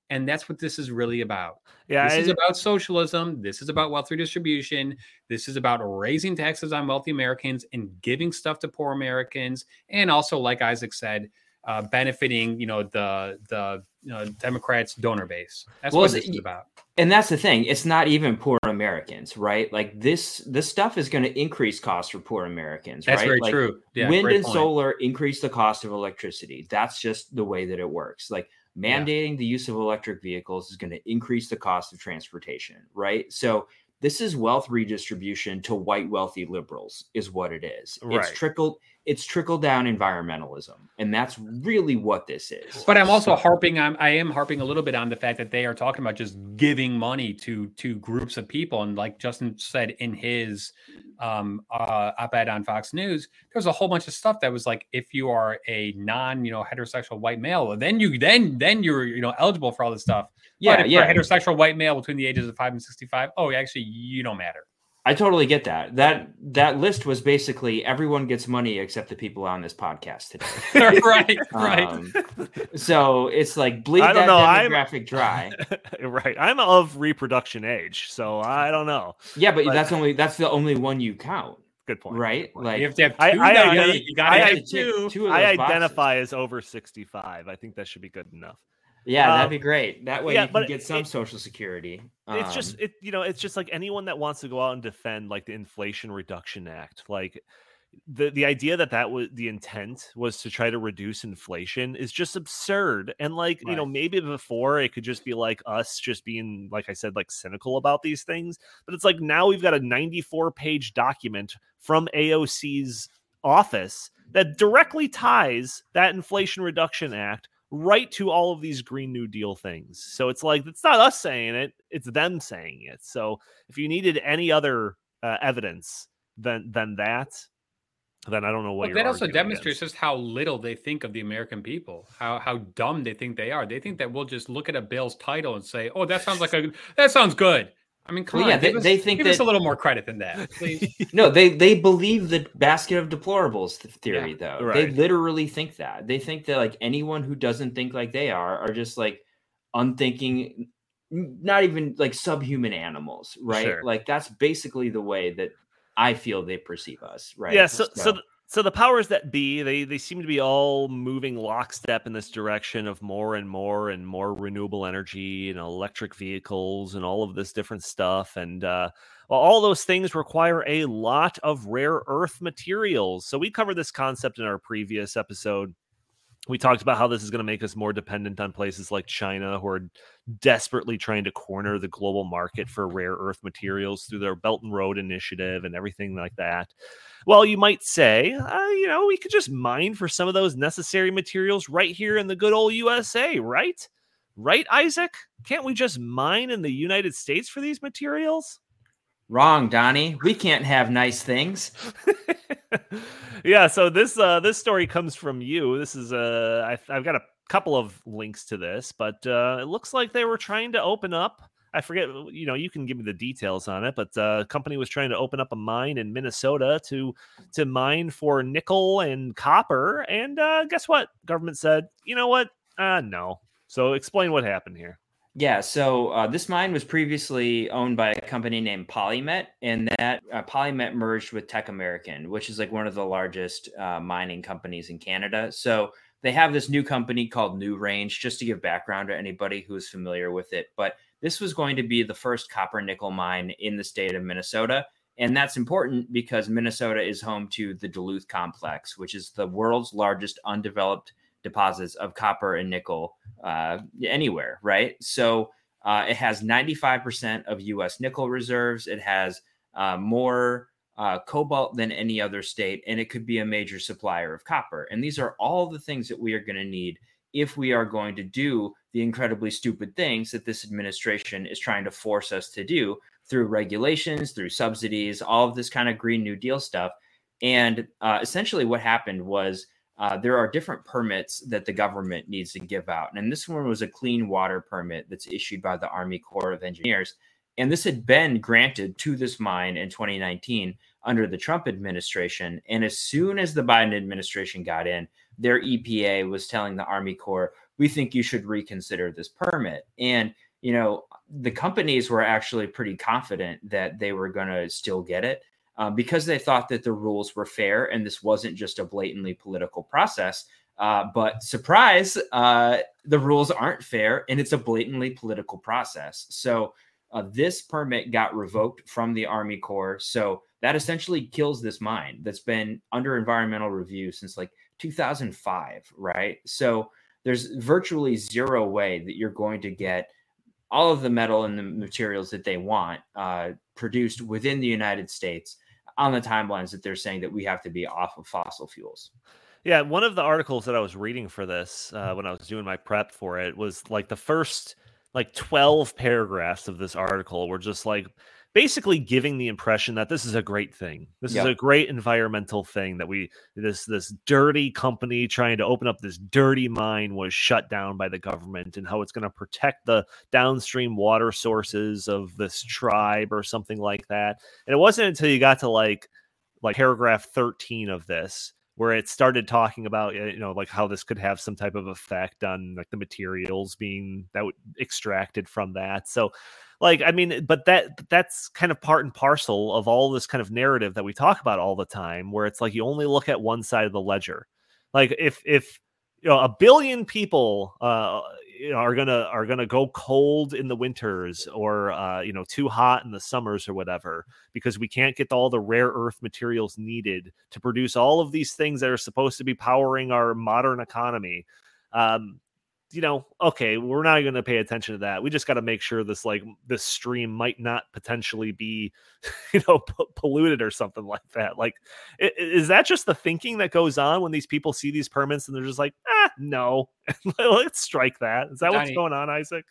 And that's what this is really about. Yeah, this I, is about socialism. This is about wealth redistribution. This is about raising taxes on wealthy Americans and giving stuff to poor Americans. And also, like Isaac said, uh, benefiting, you know, the the you know, Democrats' donor base. That's well, what this is about. And that's the thing; it's not even poor Americans, right? Like this, this stuff is going to increase costs for poor Americans. That's right? very like true. Yeah, wind and point. solar increase the cost of electricity. That's just the way that it works. Like mandating yeah. the use of electric vehicles is going to increase the cost of transportation, right? So this is wealth redistribution to white wealthy liberals, is what it is. Right. It's trickled it's trickle down environmentalism and that's really what this is but i'm also harping on i am harping a little bit on the fact that they are talking about just giving money to to groups of people and like justin said in his um uh op-ed on fox news there's a whole bunch of stuff that was like if you are a non you know heterosexual white male then you then then you're you know eligible for all this stuff yeah yeah heterosexual white male between the ages of 5 and 65 oh actually you don't matter I totally get that. That that list was basically everyone gets money except the people on this podcast today. right, right. Um, so it's like bleed I don't that know. demographic I'm, dry. right. I'm of reproduction age, so I don't know. Yeah, but, but that's only that's the only one you count. Good point. Right? Good point. Like you have to have two. I, I, you gotta I, have two. two I identify boxes. as over 65. I think that should be good enough. Yeah, that'd um, be great. That way yeah, you can get some it, social security. Um, it's just um, it you know, it's just like anyone that wants to go out and defend like the Inflation Reduction Act, like the the idea that that was the intent was to try to reduce inflation is just absurd and like right. you know maybe before it could just be like us just being like i said like cynical about these things but it's like now we've got a 94 page document from aoc's office that directly ties that inflation reduction act right to all of these Green New Deal things. So it's like it's not us saying it; it's them saying it. So if you needed any other uh, evidence than than that, then I don't know what Well, that also demonstrates against. just how little they think of the American people, how how dumb they think they are. They think that we'll just look at a bill's title and say, "Oh, that sounds like a that sounds good." I mean, come Well, on, yeah, they- give, us, they think give us a little more credit than that, please. No, they they believe the basket of deplorables th- theory though. They literally think that. They think that like anyone who doesn't think like they are are just like unthinking not even like subhuman animals, right? Sure. Like that's basically the way that I feel they perceive us, right? Yeah, so so th- so the powers that be, they they seem to be all moving lockstep in this direction of more and more and more renewable energy and electric vehicles and all of this different stuff. And uh, well, all those things require a lot of rare earth materials. So we covered this concept in our previous episode. We talked about how this is going to make us more dependent on places like China, who are desperately trying to corner the global market for rare earth materials through their Belt and Road Initiative and everything like that. Well, you might say, uh, you know, we could just mine for some of those necessary materials right here in the good old USA, right? Right, Isaac? Can't we just mine in the United States for these materials? wrong, Donnie. We can't have nice things. yeah, so this uh this story comes from you. This is uh I, I've got a couple of links to this, but uh it looks like they were trying to open up. I forget, you know, you can give me the details on it, but uh, company was trying to open up a mine in Minnesota to to mine for nickel and copper, and uh, guess what? Government said, you know what? Uh, no. So explain what happened here. Yeah, so uh, this mine was previously owned by a company named Polymet, and that uh, Polymet merged with Teck American, which is like one of the largest uh, mining companies in Canada. So they have this new company called NewRange, just to give background to anybody who's familiar with it. But this was going to be the first copper nickel mine in the state of Minnesota. And that's important because Minnesota is home to the Duluth Complex, which is the world's largest undeveloped deposits of copper and nickel uh, anywhere, right? So uh, it has 95% of US nickel reserves. It has uh, more uh, cobalt than any other state, and it could be a major supplier of copper. And these are all the things that we are going to need if we are going to do the incredibly stupid things that this administration is trying to force us to do through regulations, through subsidies, all of this kind of Green New Deal stuff. And uh, essentially, what happened was uh, there are different permits that the government needs to give out. And this one was a clean water permit that's issued by the Army Corps of Engineers. And this had been granted to this mine in 2019 under the Trump administration. And as soon as the Biden administration got in, their EPA was telling the Army Corps, we think you should reconsider this permit. And, you know, the companies were actually pretty confident that they were going to still get it uh, because they thought that the rules were fair and this wasn't just a blatantly political process. Uh, but surprise, uh, the rules aren't fair and it's a blatantly political process. So uh, this permit got revoked from the Army Corps. So that essentially kills this mine that's been under environmental review since like 2005, right? So there's virtually zero way that you're going to get all of the metal and the materials that they want uh, produced within the United States on the timelines that they're saying that we have to be off of fossil fuels. Yeah, one of the articles that I was reading for this uh, when I was doing my prep for it was like the first like 12 paragraphs of this article were just like basically giving the impression that this is a great thing. This Yep. is a great environmental thing that we this this dirty company trying to open up this dirty mine was shut down by the government and how it's going to protect the downstream water sources of this tribe or something like that. And it wasn't until you got to like like paragraph 13 of this where it started talking about you know like how this could have some type of effect on like the materials being that would extracted from that so like i mean but that that's kind of part and parcel of all this kind of narrative that we talk about all the time where it's like you only look at one side of the ledger. Like if if you know a billion people uh you know, are gonna are gonna go cold in the winters or uh you know too hot in the summers or whatever because we can't get all the rare earth materials needed to produce all of these things that are supposed to be powering our modern economy um you know okay we're not going to pay attention to that we just got to make sure this like this stream might not potentially be you know p- polluted or something like that like is that just the thinking that goes on when these people see these permits and they're just like ah no let's strike that is that what's going on isaac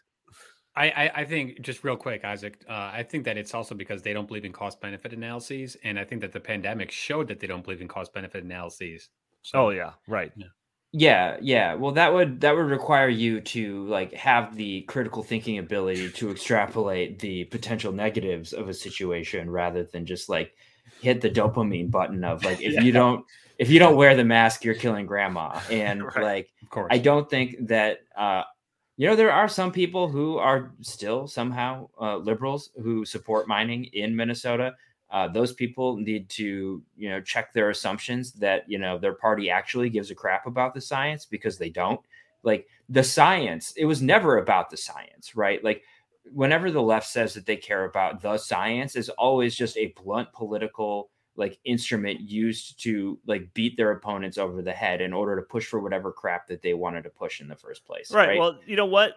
I, I, I think just real quick, Isaac. Uh, I think that it's also because they don't believe in cost benefit analyses, and I think that the pandemic showed that they don't believe in cost benefit analyses. So, oh yeah, right. Yeah. Yeah, yeah. Well, that would that would require you to like have the critical thinking ability to extrapolate the potential negatives of a situation rather than just like hit the dopamine button of like if yeah. you don't if you don't wear the mask, you're killing grandma. And right. like, of course, I don't think that uh, you know there are some people who are still somehow uh, liberals who support mining in Minnesota uh, those people need to you know check their assumptions that you know their party actually gives a crap about the science because they don't. Like the science it was never about the science right? Like whenever the left says that they care about the science is always just a blunt political like instrument used to like beat their opponents over the head in order to push for whatever crap that they wanted to push in the first place right, right? well you know what?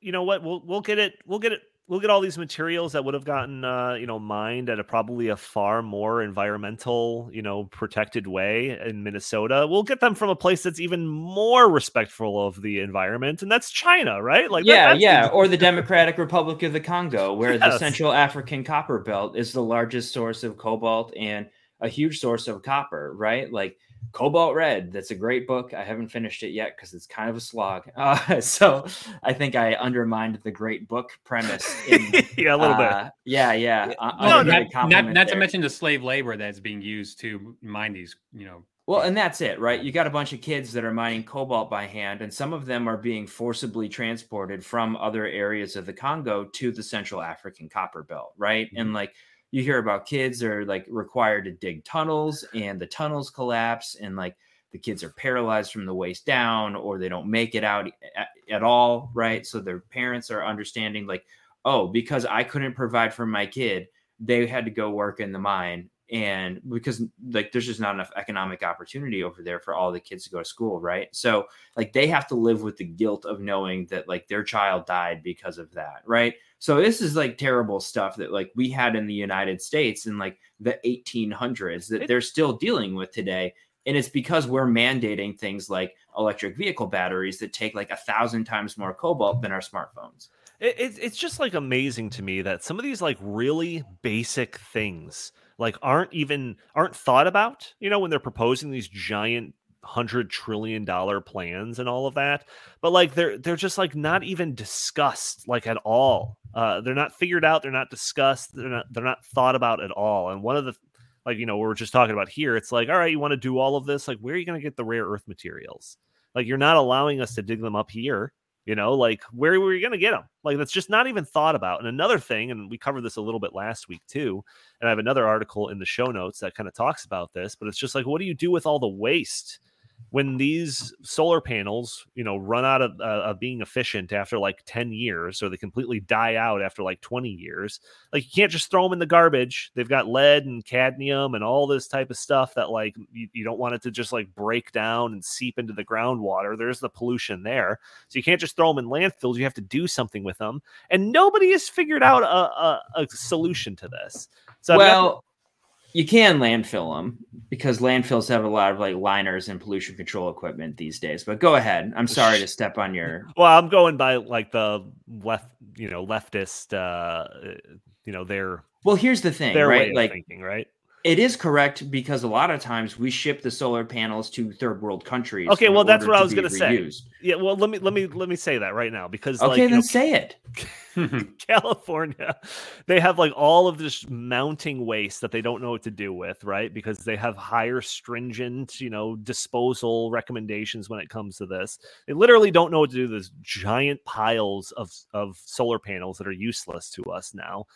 You know what? We'll we'll get it we'll get it look at all these materials that would have gotten uh, you know mined at a probably a far more environmental you know protected way in minnesota. We'll get them from a place that's even more respectful of the environment and that's china right? Like yeah that, yeah or the democratic republic of the congo where yes. the central african copper belt is the largest source of cobalt and a huge source of copper right? Like Cobalt Red. That's a great book. I haven't finished it yet because it's kind of a slog. Uh, so I think I undermined the great book premise. In, yeah, a little uh, bit. Yeah, yeah. Uh, no, not, not, not to mention the slave labor that's being used to mine these, you know. Well, and that's it, right? You got a bunch of kids that are mining cobalt by hand, and some of them are being forcibly transported from other areas of the Congo to the Central African Copper Belt, right? Mm-hmm. And like you hear about kids that are like required to dig tunnels and the tunnels collapse and like the kids are paralyzed from the waist down or they don't make it out at, at, all right? So their parents are understanding like oh because i couldn't provide for my kid they had to go work in the mine and because like there's just not enough economic opportunity over there for all the kids to go to school right? So like they have to live with the guilt of knowing that like their child died because of that right so this is like terrible stuff that like we had in the united states in like the 1800s that they're still dealing with today. And it's because we're mandating things like electric vehicle batteries that take like a thousand times more cobalt than our smartphones. It, it, it's just like amazing to me that some of these like really basic things like aren't even aren't thought about you know when they're proposing these giant hundred trillion dollar plans and all of that but like they're they're just like not even discussed like at all uh they're not figured out they're not discussed they're not they're not thought about at all and one of the like you know we're just talking about here it's like all right you want to do all of this like where are you going to get the rare earth materials like you're not allowing us to dig them up here you know, like where were you going to get them? Like that's just not even thought about. And another thing, and we covered this a little bit last week too. And I have another article in the show notes that kind of talks about this, but it's just like, what do you do with all the waste? When these solar panels, you know, run out of, uh, of being efficient after like 10 years or they completely die out after like 20 years, like you can't just throw them in the garbage. They've got lead and cadmium and all this type of stuff that like you, you don't want it to just like break down and seep into the groundwater. There's the pollution there. So you can't just throw them in landfills. You have to do something with them. And nobody has figured out a, a, a solution to this. So well, you can landfill them because landfills have a lot of like liners and pollution control equipment these days. But go ahead. I'm sorry to step on your. Well, I'm going by like the left, you know, leftist, uh, you know, their. Well, here's the thing, their right? like thinking, right? It is correct because a lot of times we ship the solar panels to third world countries. Okay, well that's what I was going to say. Yeah, well let me let me let me say that right now because okay, like, then know, say it. California, they have like all of this mounting waste that they don't know what to do with, right? Because they have higher stringent, you know, disposal recommendations when it comes to this. They literally don't know what to do with these giant piles of of solar panels that are useless to us now.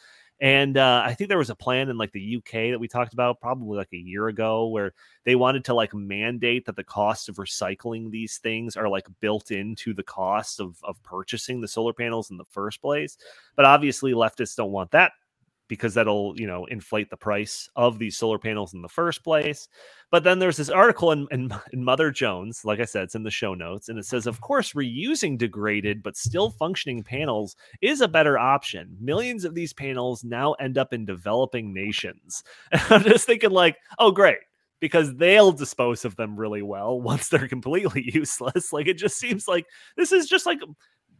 And uh, I think there was a plan in like the UK that we talked about probably like a year ago where they wanted to like mandate that the cost of recycling these things are like built into the cost of, of purchasing the solar panels in the first place. But obviously, leftists don't want that because that'll you know inflate the price of these solar panels in the first place. But then there's this article in, in, in, mother jones like i said it's in the show notes and it says of course reusing degraded but still functioning panels is a better option. Millions of these panels now end up in developing nations. And i'm just thinking like oh great because they'll dispose of them really well once they're completely useless. Like it just seems like this is just like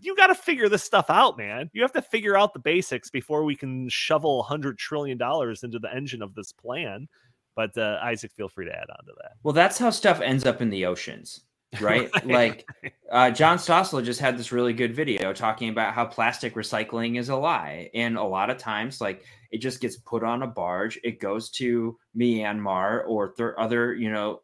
you got to figure this stuff out, man. You have to figure out the basics before we can shovel hundred trillion dollars into the engine of this plan. But uh, Isaac, feel free to add on to that. Well, that's how stuff ends up in the oceans, right? Right. Like uh, John Stossel just had this really good video talking about how plastic recycling is a lie, and a lot of times, like it just gets put on a barge, it goes to Myanmar or th- other, you know,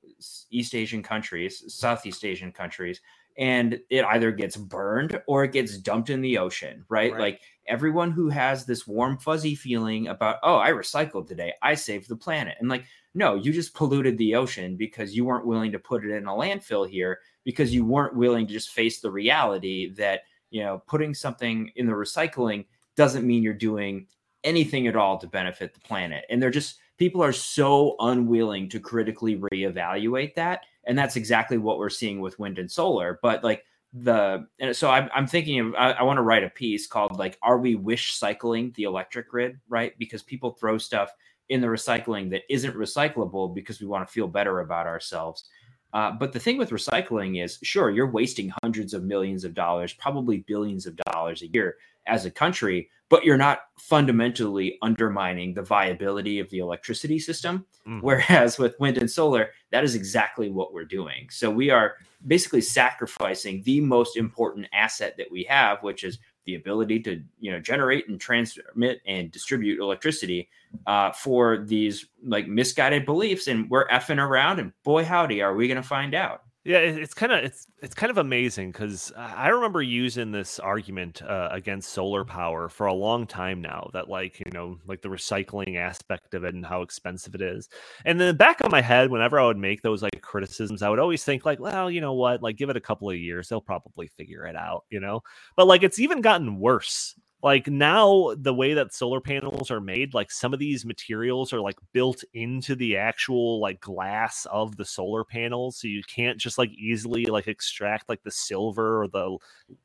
East Asian countries, Southeast Asian countries, and it either gets burned or it gets dumped in the ocean, right? Right. Like everyone who has this warm fuzzy feeling about, oh, I recycled today, I saved the planet, and like no, you just polluted the ocean because you weren't willing to put it in a landfill here because you weren't willing to just face the reality that, you know, putting something in the recycling doesn't mean you're doing anything at all to benefit the planet. And they're just people are so unwilling to critically reevaluate that. And that's exactly what we're seeing with wind and solar. But like the and so I'm, I'm thinking of I, I want to write a piece called like are we wish cycling the electric grid right because people throw stuff in the recycling that isn't recyclable because we want to feel better about ourselves. Uh, but the thing with recycling is, sure, you're wasting hundreds of millions of dollars, probably billions of dollars a year as a country, but you're not fundamentally undermining the viability of the electricity system. Mhm. Whereas with wind and solar, that is exactly what we're doing. So we are basically sacrificing the most important asset that we have, which is the ability to you know generate and transmit and distribute electricity uh, for these like misguided beliefs and we're effing around and boy howdy are we going to find out Yeah, it's kind of it's it's kind of amazing because I remember using this argument uh, against solar power for a long time now. That like you know like the recycling aspect of it and how expensive it is. And in the back of my head, whenever I would make those like criticisms, I would always think like, well, you know what, like give it a couple of years, they'll probably figure it out, you know. But like it's even gotten worse like now the way that solar panels are made like some of these materials are like built into the actual like glass of the solar panels so you can't just like easily like extract like the silver or the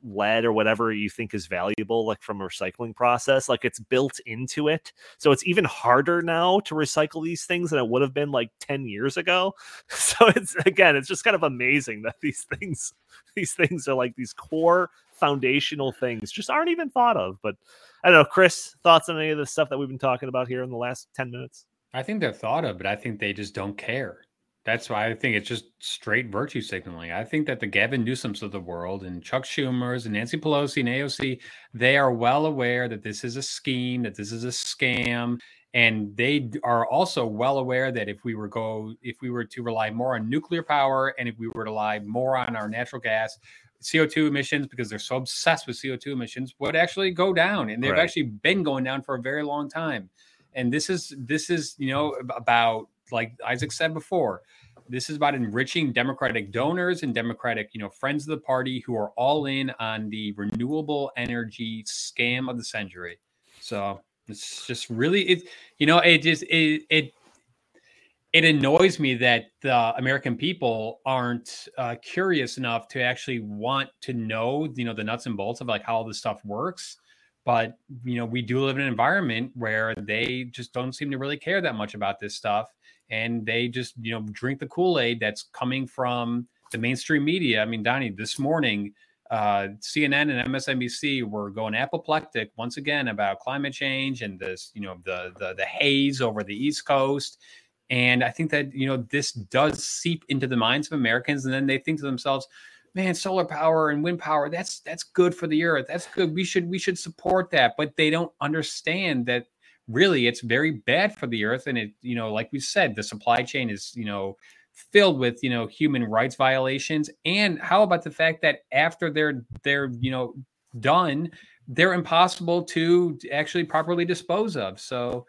lead or whatever you think is valuable like from a recycling process like it's built into it. So it's even harder now to recycle these things than it would have been like 10 years ago. So it's again it's just kind of amazing that these things these things are like these core foundational things just aren't even thought of. But I don't know, Chris, thoughts on any of the stuff that we've been talking about here in the last 10 minutes? I think they're thought of, but I think they just don't care. That's why I think it's just straight virtue signaling. I think that the Gavin Newsoms of the world and Chuck Schumer's and Nancy Pelosi and AOC, they are well aware that this is a scheme, that this is a scam, and they are also well aware that if we were go if we were to rely more on nuclear power and if we were to rely more on our natural gas, CO2 emissions because they're so obsessed with CO2 emissions would actually go down and they've Right. actually been going down for a very long time. And this is this is, you know, about like Isaac said before, this is about enriching democratic donors and democratic, you know, friends of the party who are all in on the renewable energy scam of the century. So it's just really it you know, it just it it it annoys me that the American people aren't uh, curious enough to actually want to know, you know, the nuts and bolts of like how this stuff works. But you know, we do live in an environment where they just don't seem to really care that much about this stuff, and they just you know drink the Kool Aid that's coming from the mainstream media. I mean, Donnie, this morning, uh, CNN and MSNBC were going apoplectic once again about climate change and this, you know, the the the haze over the East Coast. And I think that you know this does seep into the minds of Americans, and then they think to themselves, "Man, solar power and wind power that's that's good for the earth. That's good. We should we should support that." But they don't understand that really it's very bad for the earth, and it you know, like we said, the supply chain is you know filled with you know human rights violations. And how about the fact that after they're they're you know done, they're impossible to actually properly dispose of. So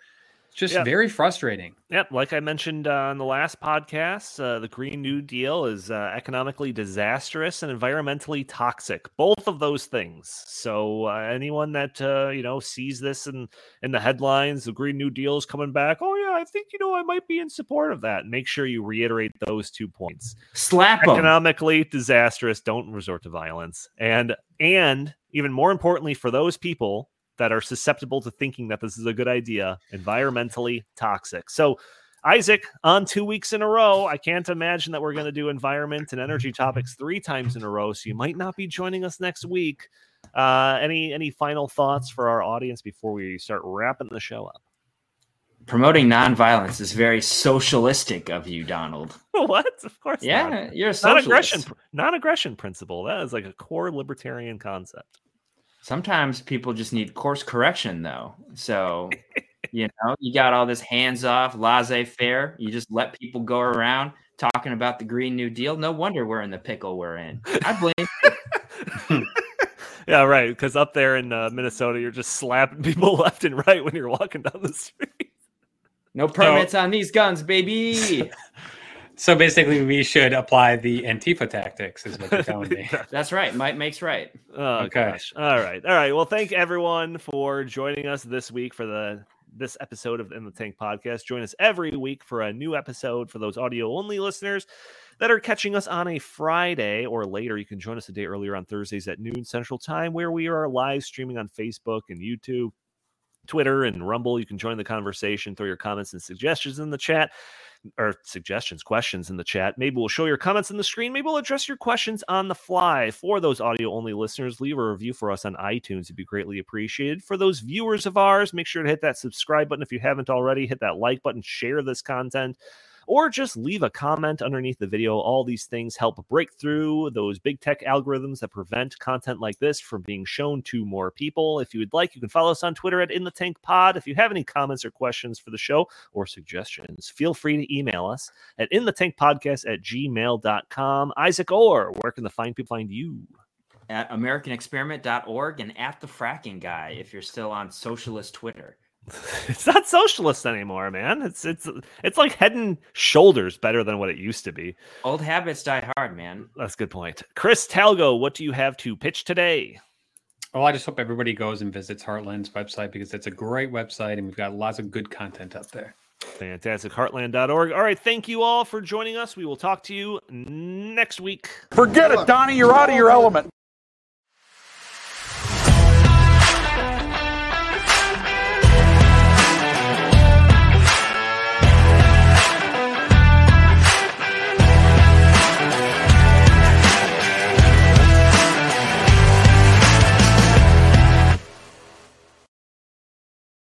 just Yeah. very frustrating. Yep, like I mentioned uh, on the last podcast, uh, the Green New Deal is uh, economically disastrous and environmentally toxic. Both of those things. So uh, anyone that uh, you know sees this in in the headlines, the Green New Deal is coming back. Oh yeah, I think you know I might be in support of that. Make sure you reiterate those two points. slap them Economically disastrous. Don't resort to violence. And and even more importantly, for those people that are susceptible to thinking that this is a good idea, environmentally toxic. So, Isaac, on two weeks in a row, I can't imagine that we're going to do environment and energy topics three times in a row. So, you might not be joining us next week. Uh, any any final thoughts for our audience before we start wrapping the show up? Promoting nonviolence is very socialistic of you, Donald. what? Of course, Yeah, not. you're a non-aggression non-aggression principle. That is like a core libertarian concept. Sometimes people just need course correction, though. So, you know, you got all this hands off, laissez faire. You just let people go around talking about the Green New Deal. No wonder we're in the pickle we're in. I blame. Yeah, right. Because up there in uh, Minnesota, you're just slapping people left and right when you're walking down the street. No permits on these guns, baby. So basically, we should apply the Antifa tactics, is what you're telling me. That's right. Might makes right. Oh Okay. gosh. All right. All right. Well, thank everyone for joining us this week for the this episode of In the Tank podcast. Join us every week for a new episode for those audio only listeners that are catching us on a Friday or later. You can join us a day earlier on Thursdays at noon Central Time, where we are live streaming on Facebook and YouTube, Twitter, and Rumble. You can join the conversation, throw your comments and suggestions in the chat or suggestions, questions in the chat. Maybe we'll show your comments on the screen. Maybe we'll address your questions on the fly. For those audio only listeners, leave a review for us on iTunes. It'd be greatly appreciated. For those viewers of ours, make sure to hit that subscribe button if you haven't already. Hit that like button, share this content, or just leave a comment underneath the video. All these things help break through those big tech algorithms that prevent content like this from being shown to more people. If you would like, you can follow us on Twitter at In the Tank Pod. If you have any comments or questions for the show or suggestions, feel free to email us at inthetankpodcast at gmail.com. Isaac Orr, where can the fine people find you? At AmericanExperiment.org and at the fracking guy if you're still on socialist Twitter. It's not socialist anymore, man. It's it's it's like head and shoulders better than what it used to be. Old habits die hard, man. That's a good point. Chris Talgo, what do you have to pitch today? Well, I just hope everybody goes and visits Heartland's website because it's a great website and we've got lots of good content up there. Fantastic. Heartland.org. All right. Thank you all for joining us. We will talk to you next week. Forget it, Donnie. You're out of your element.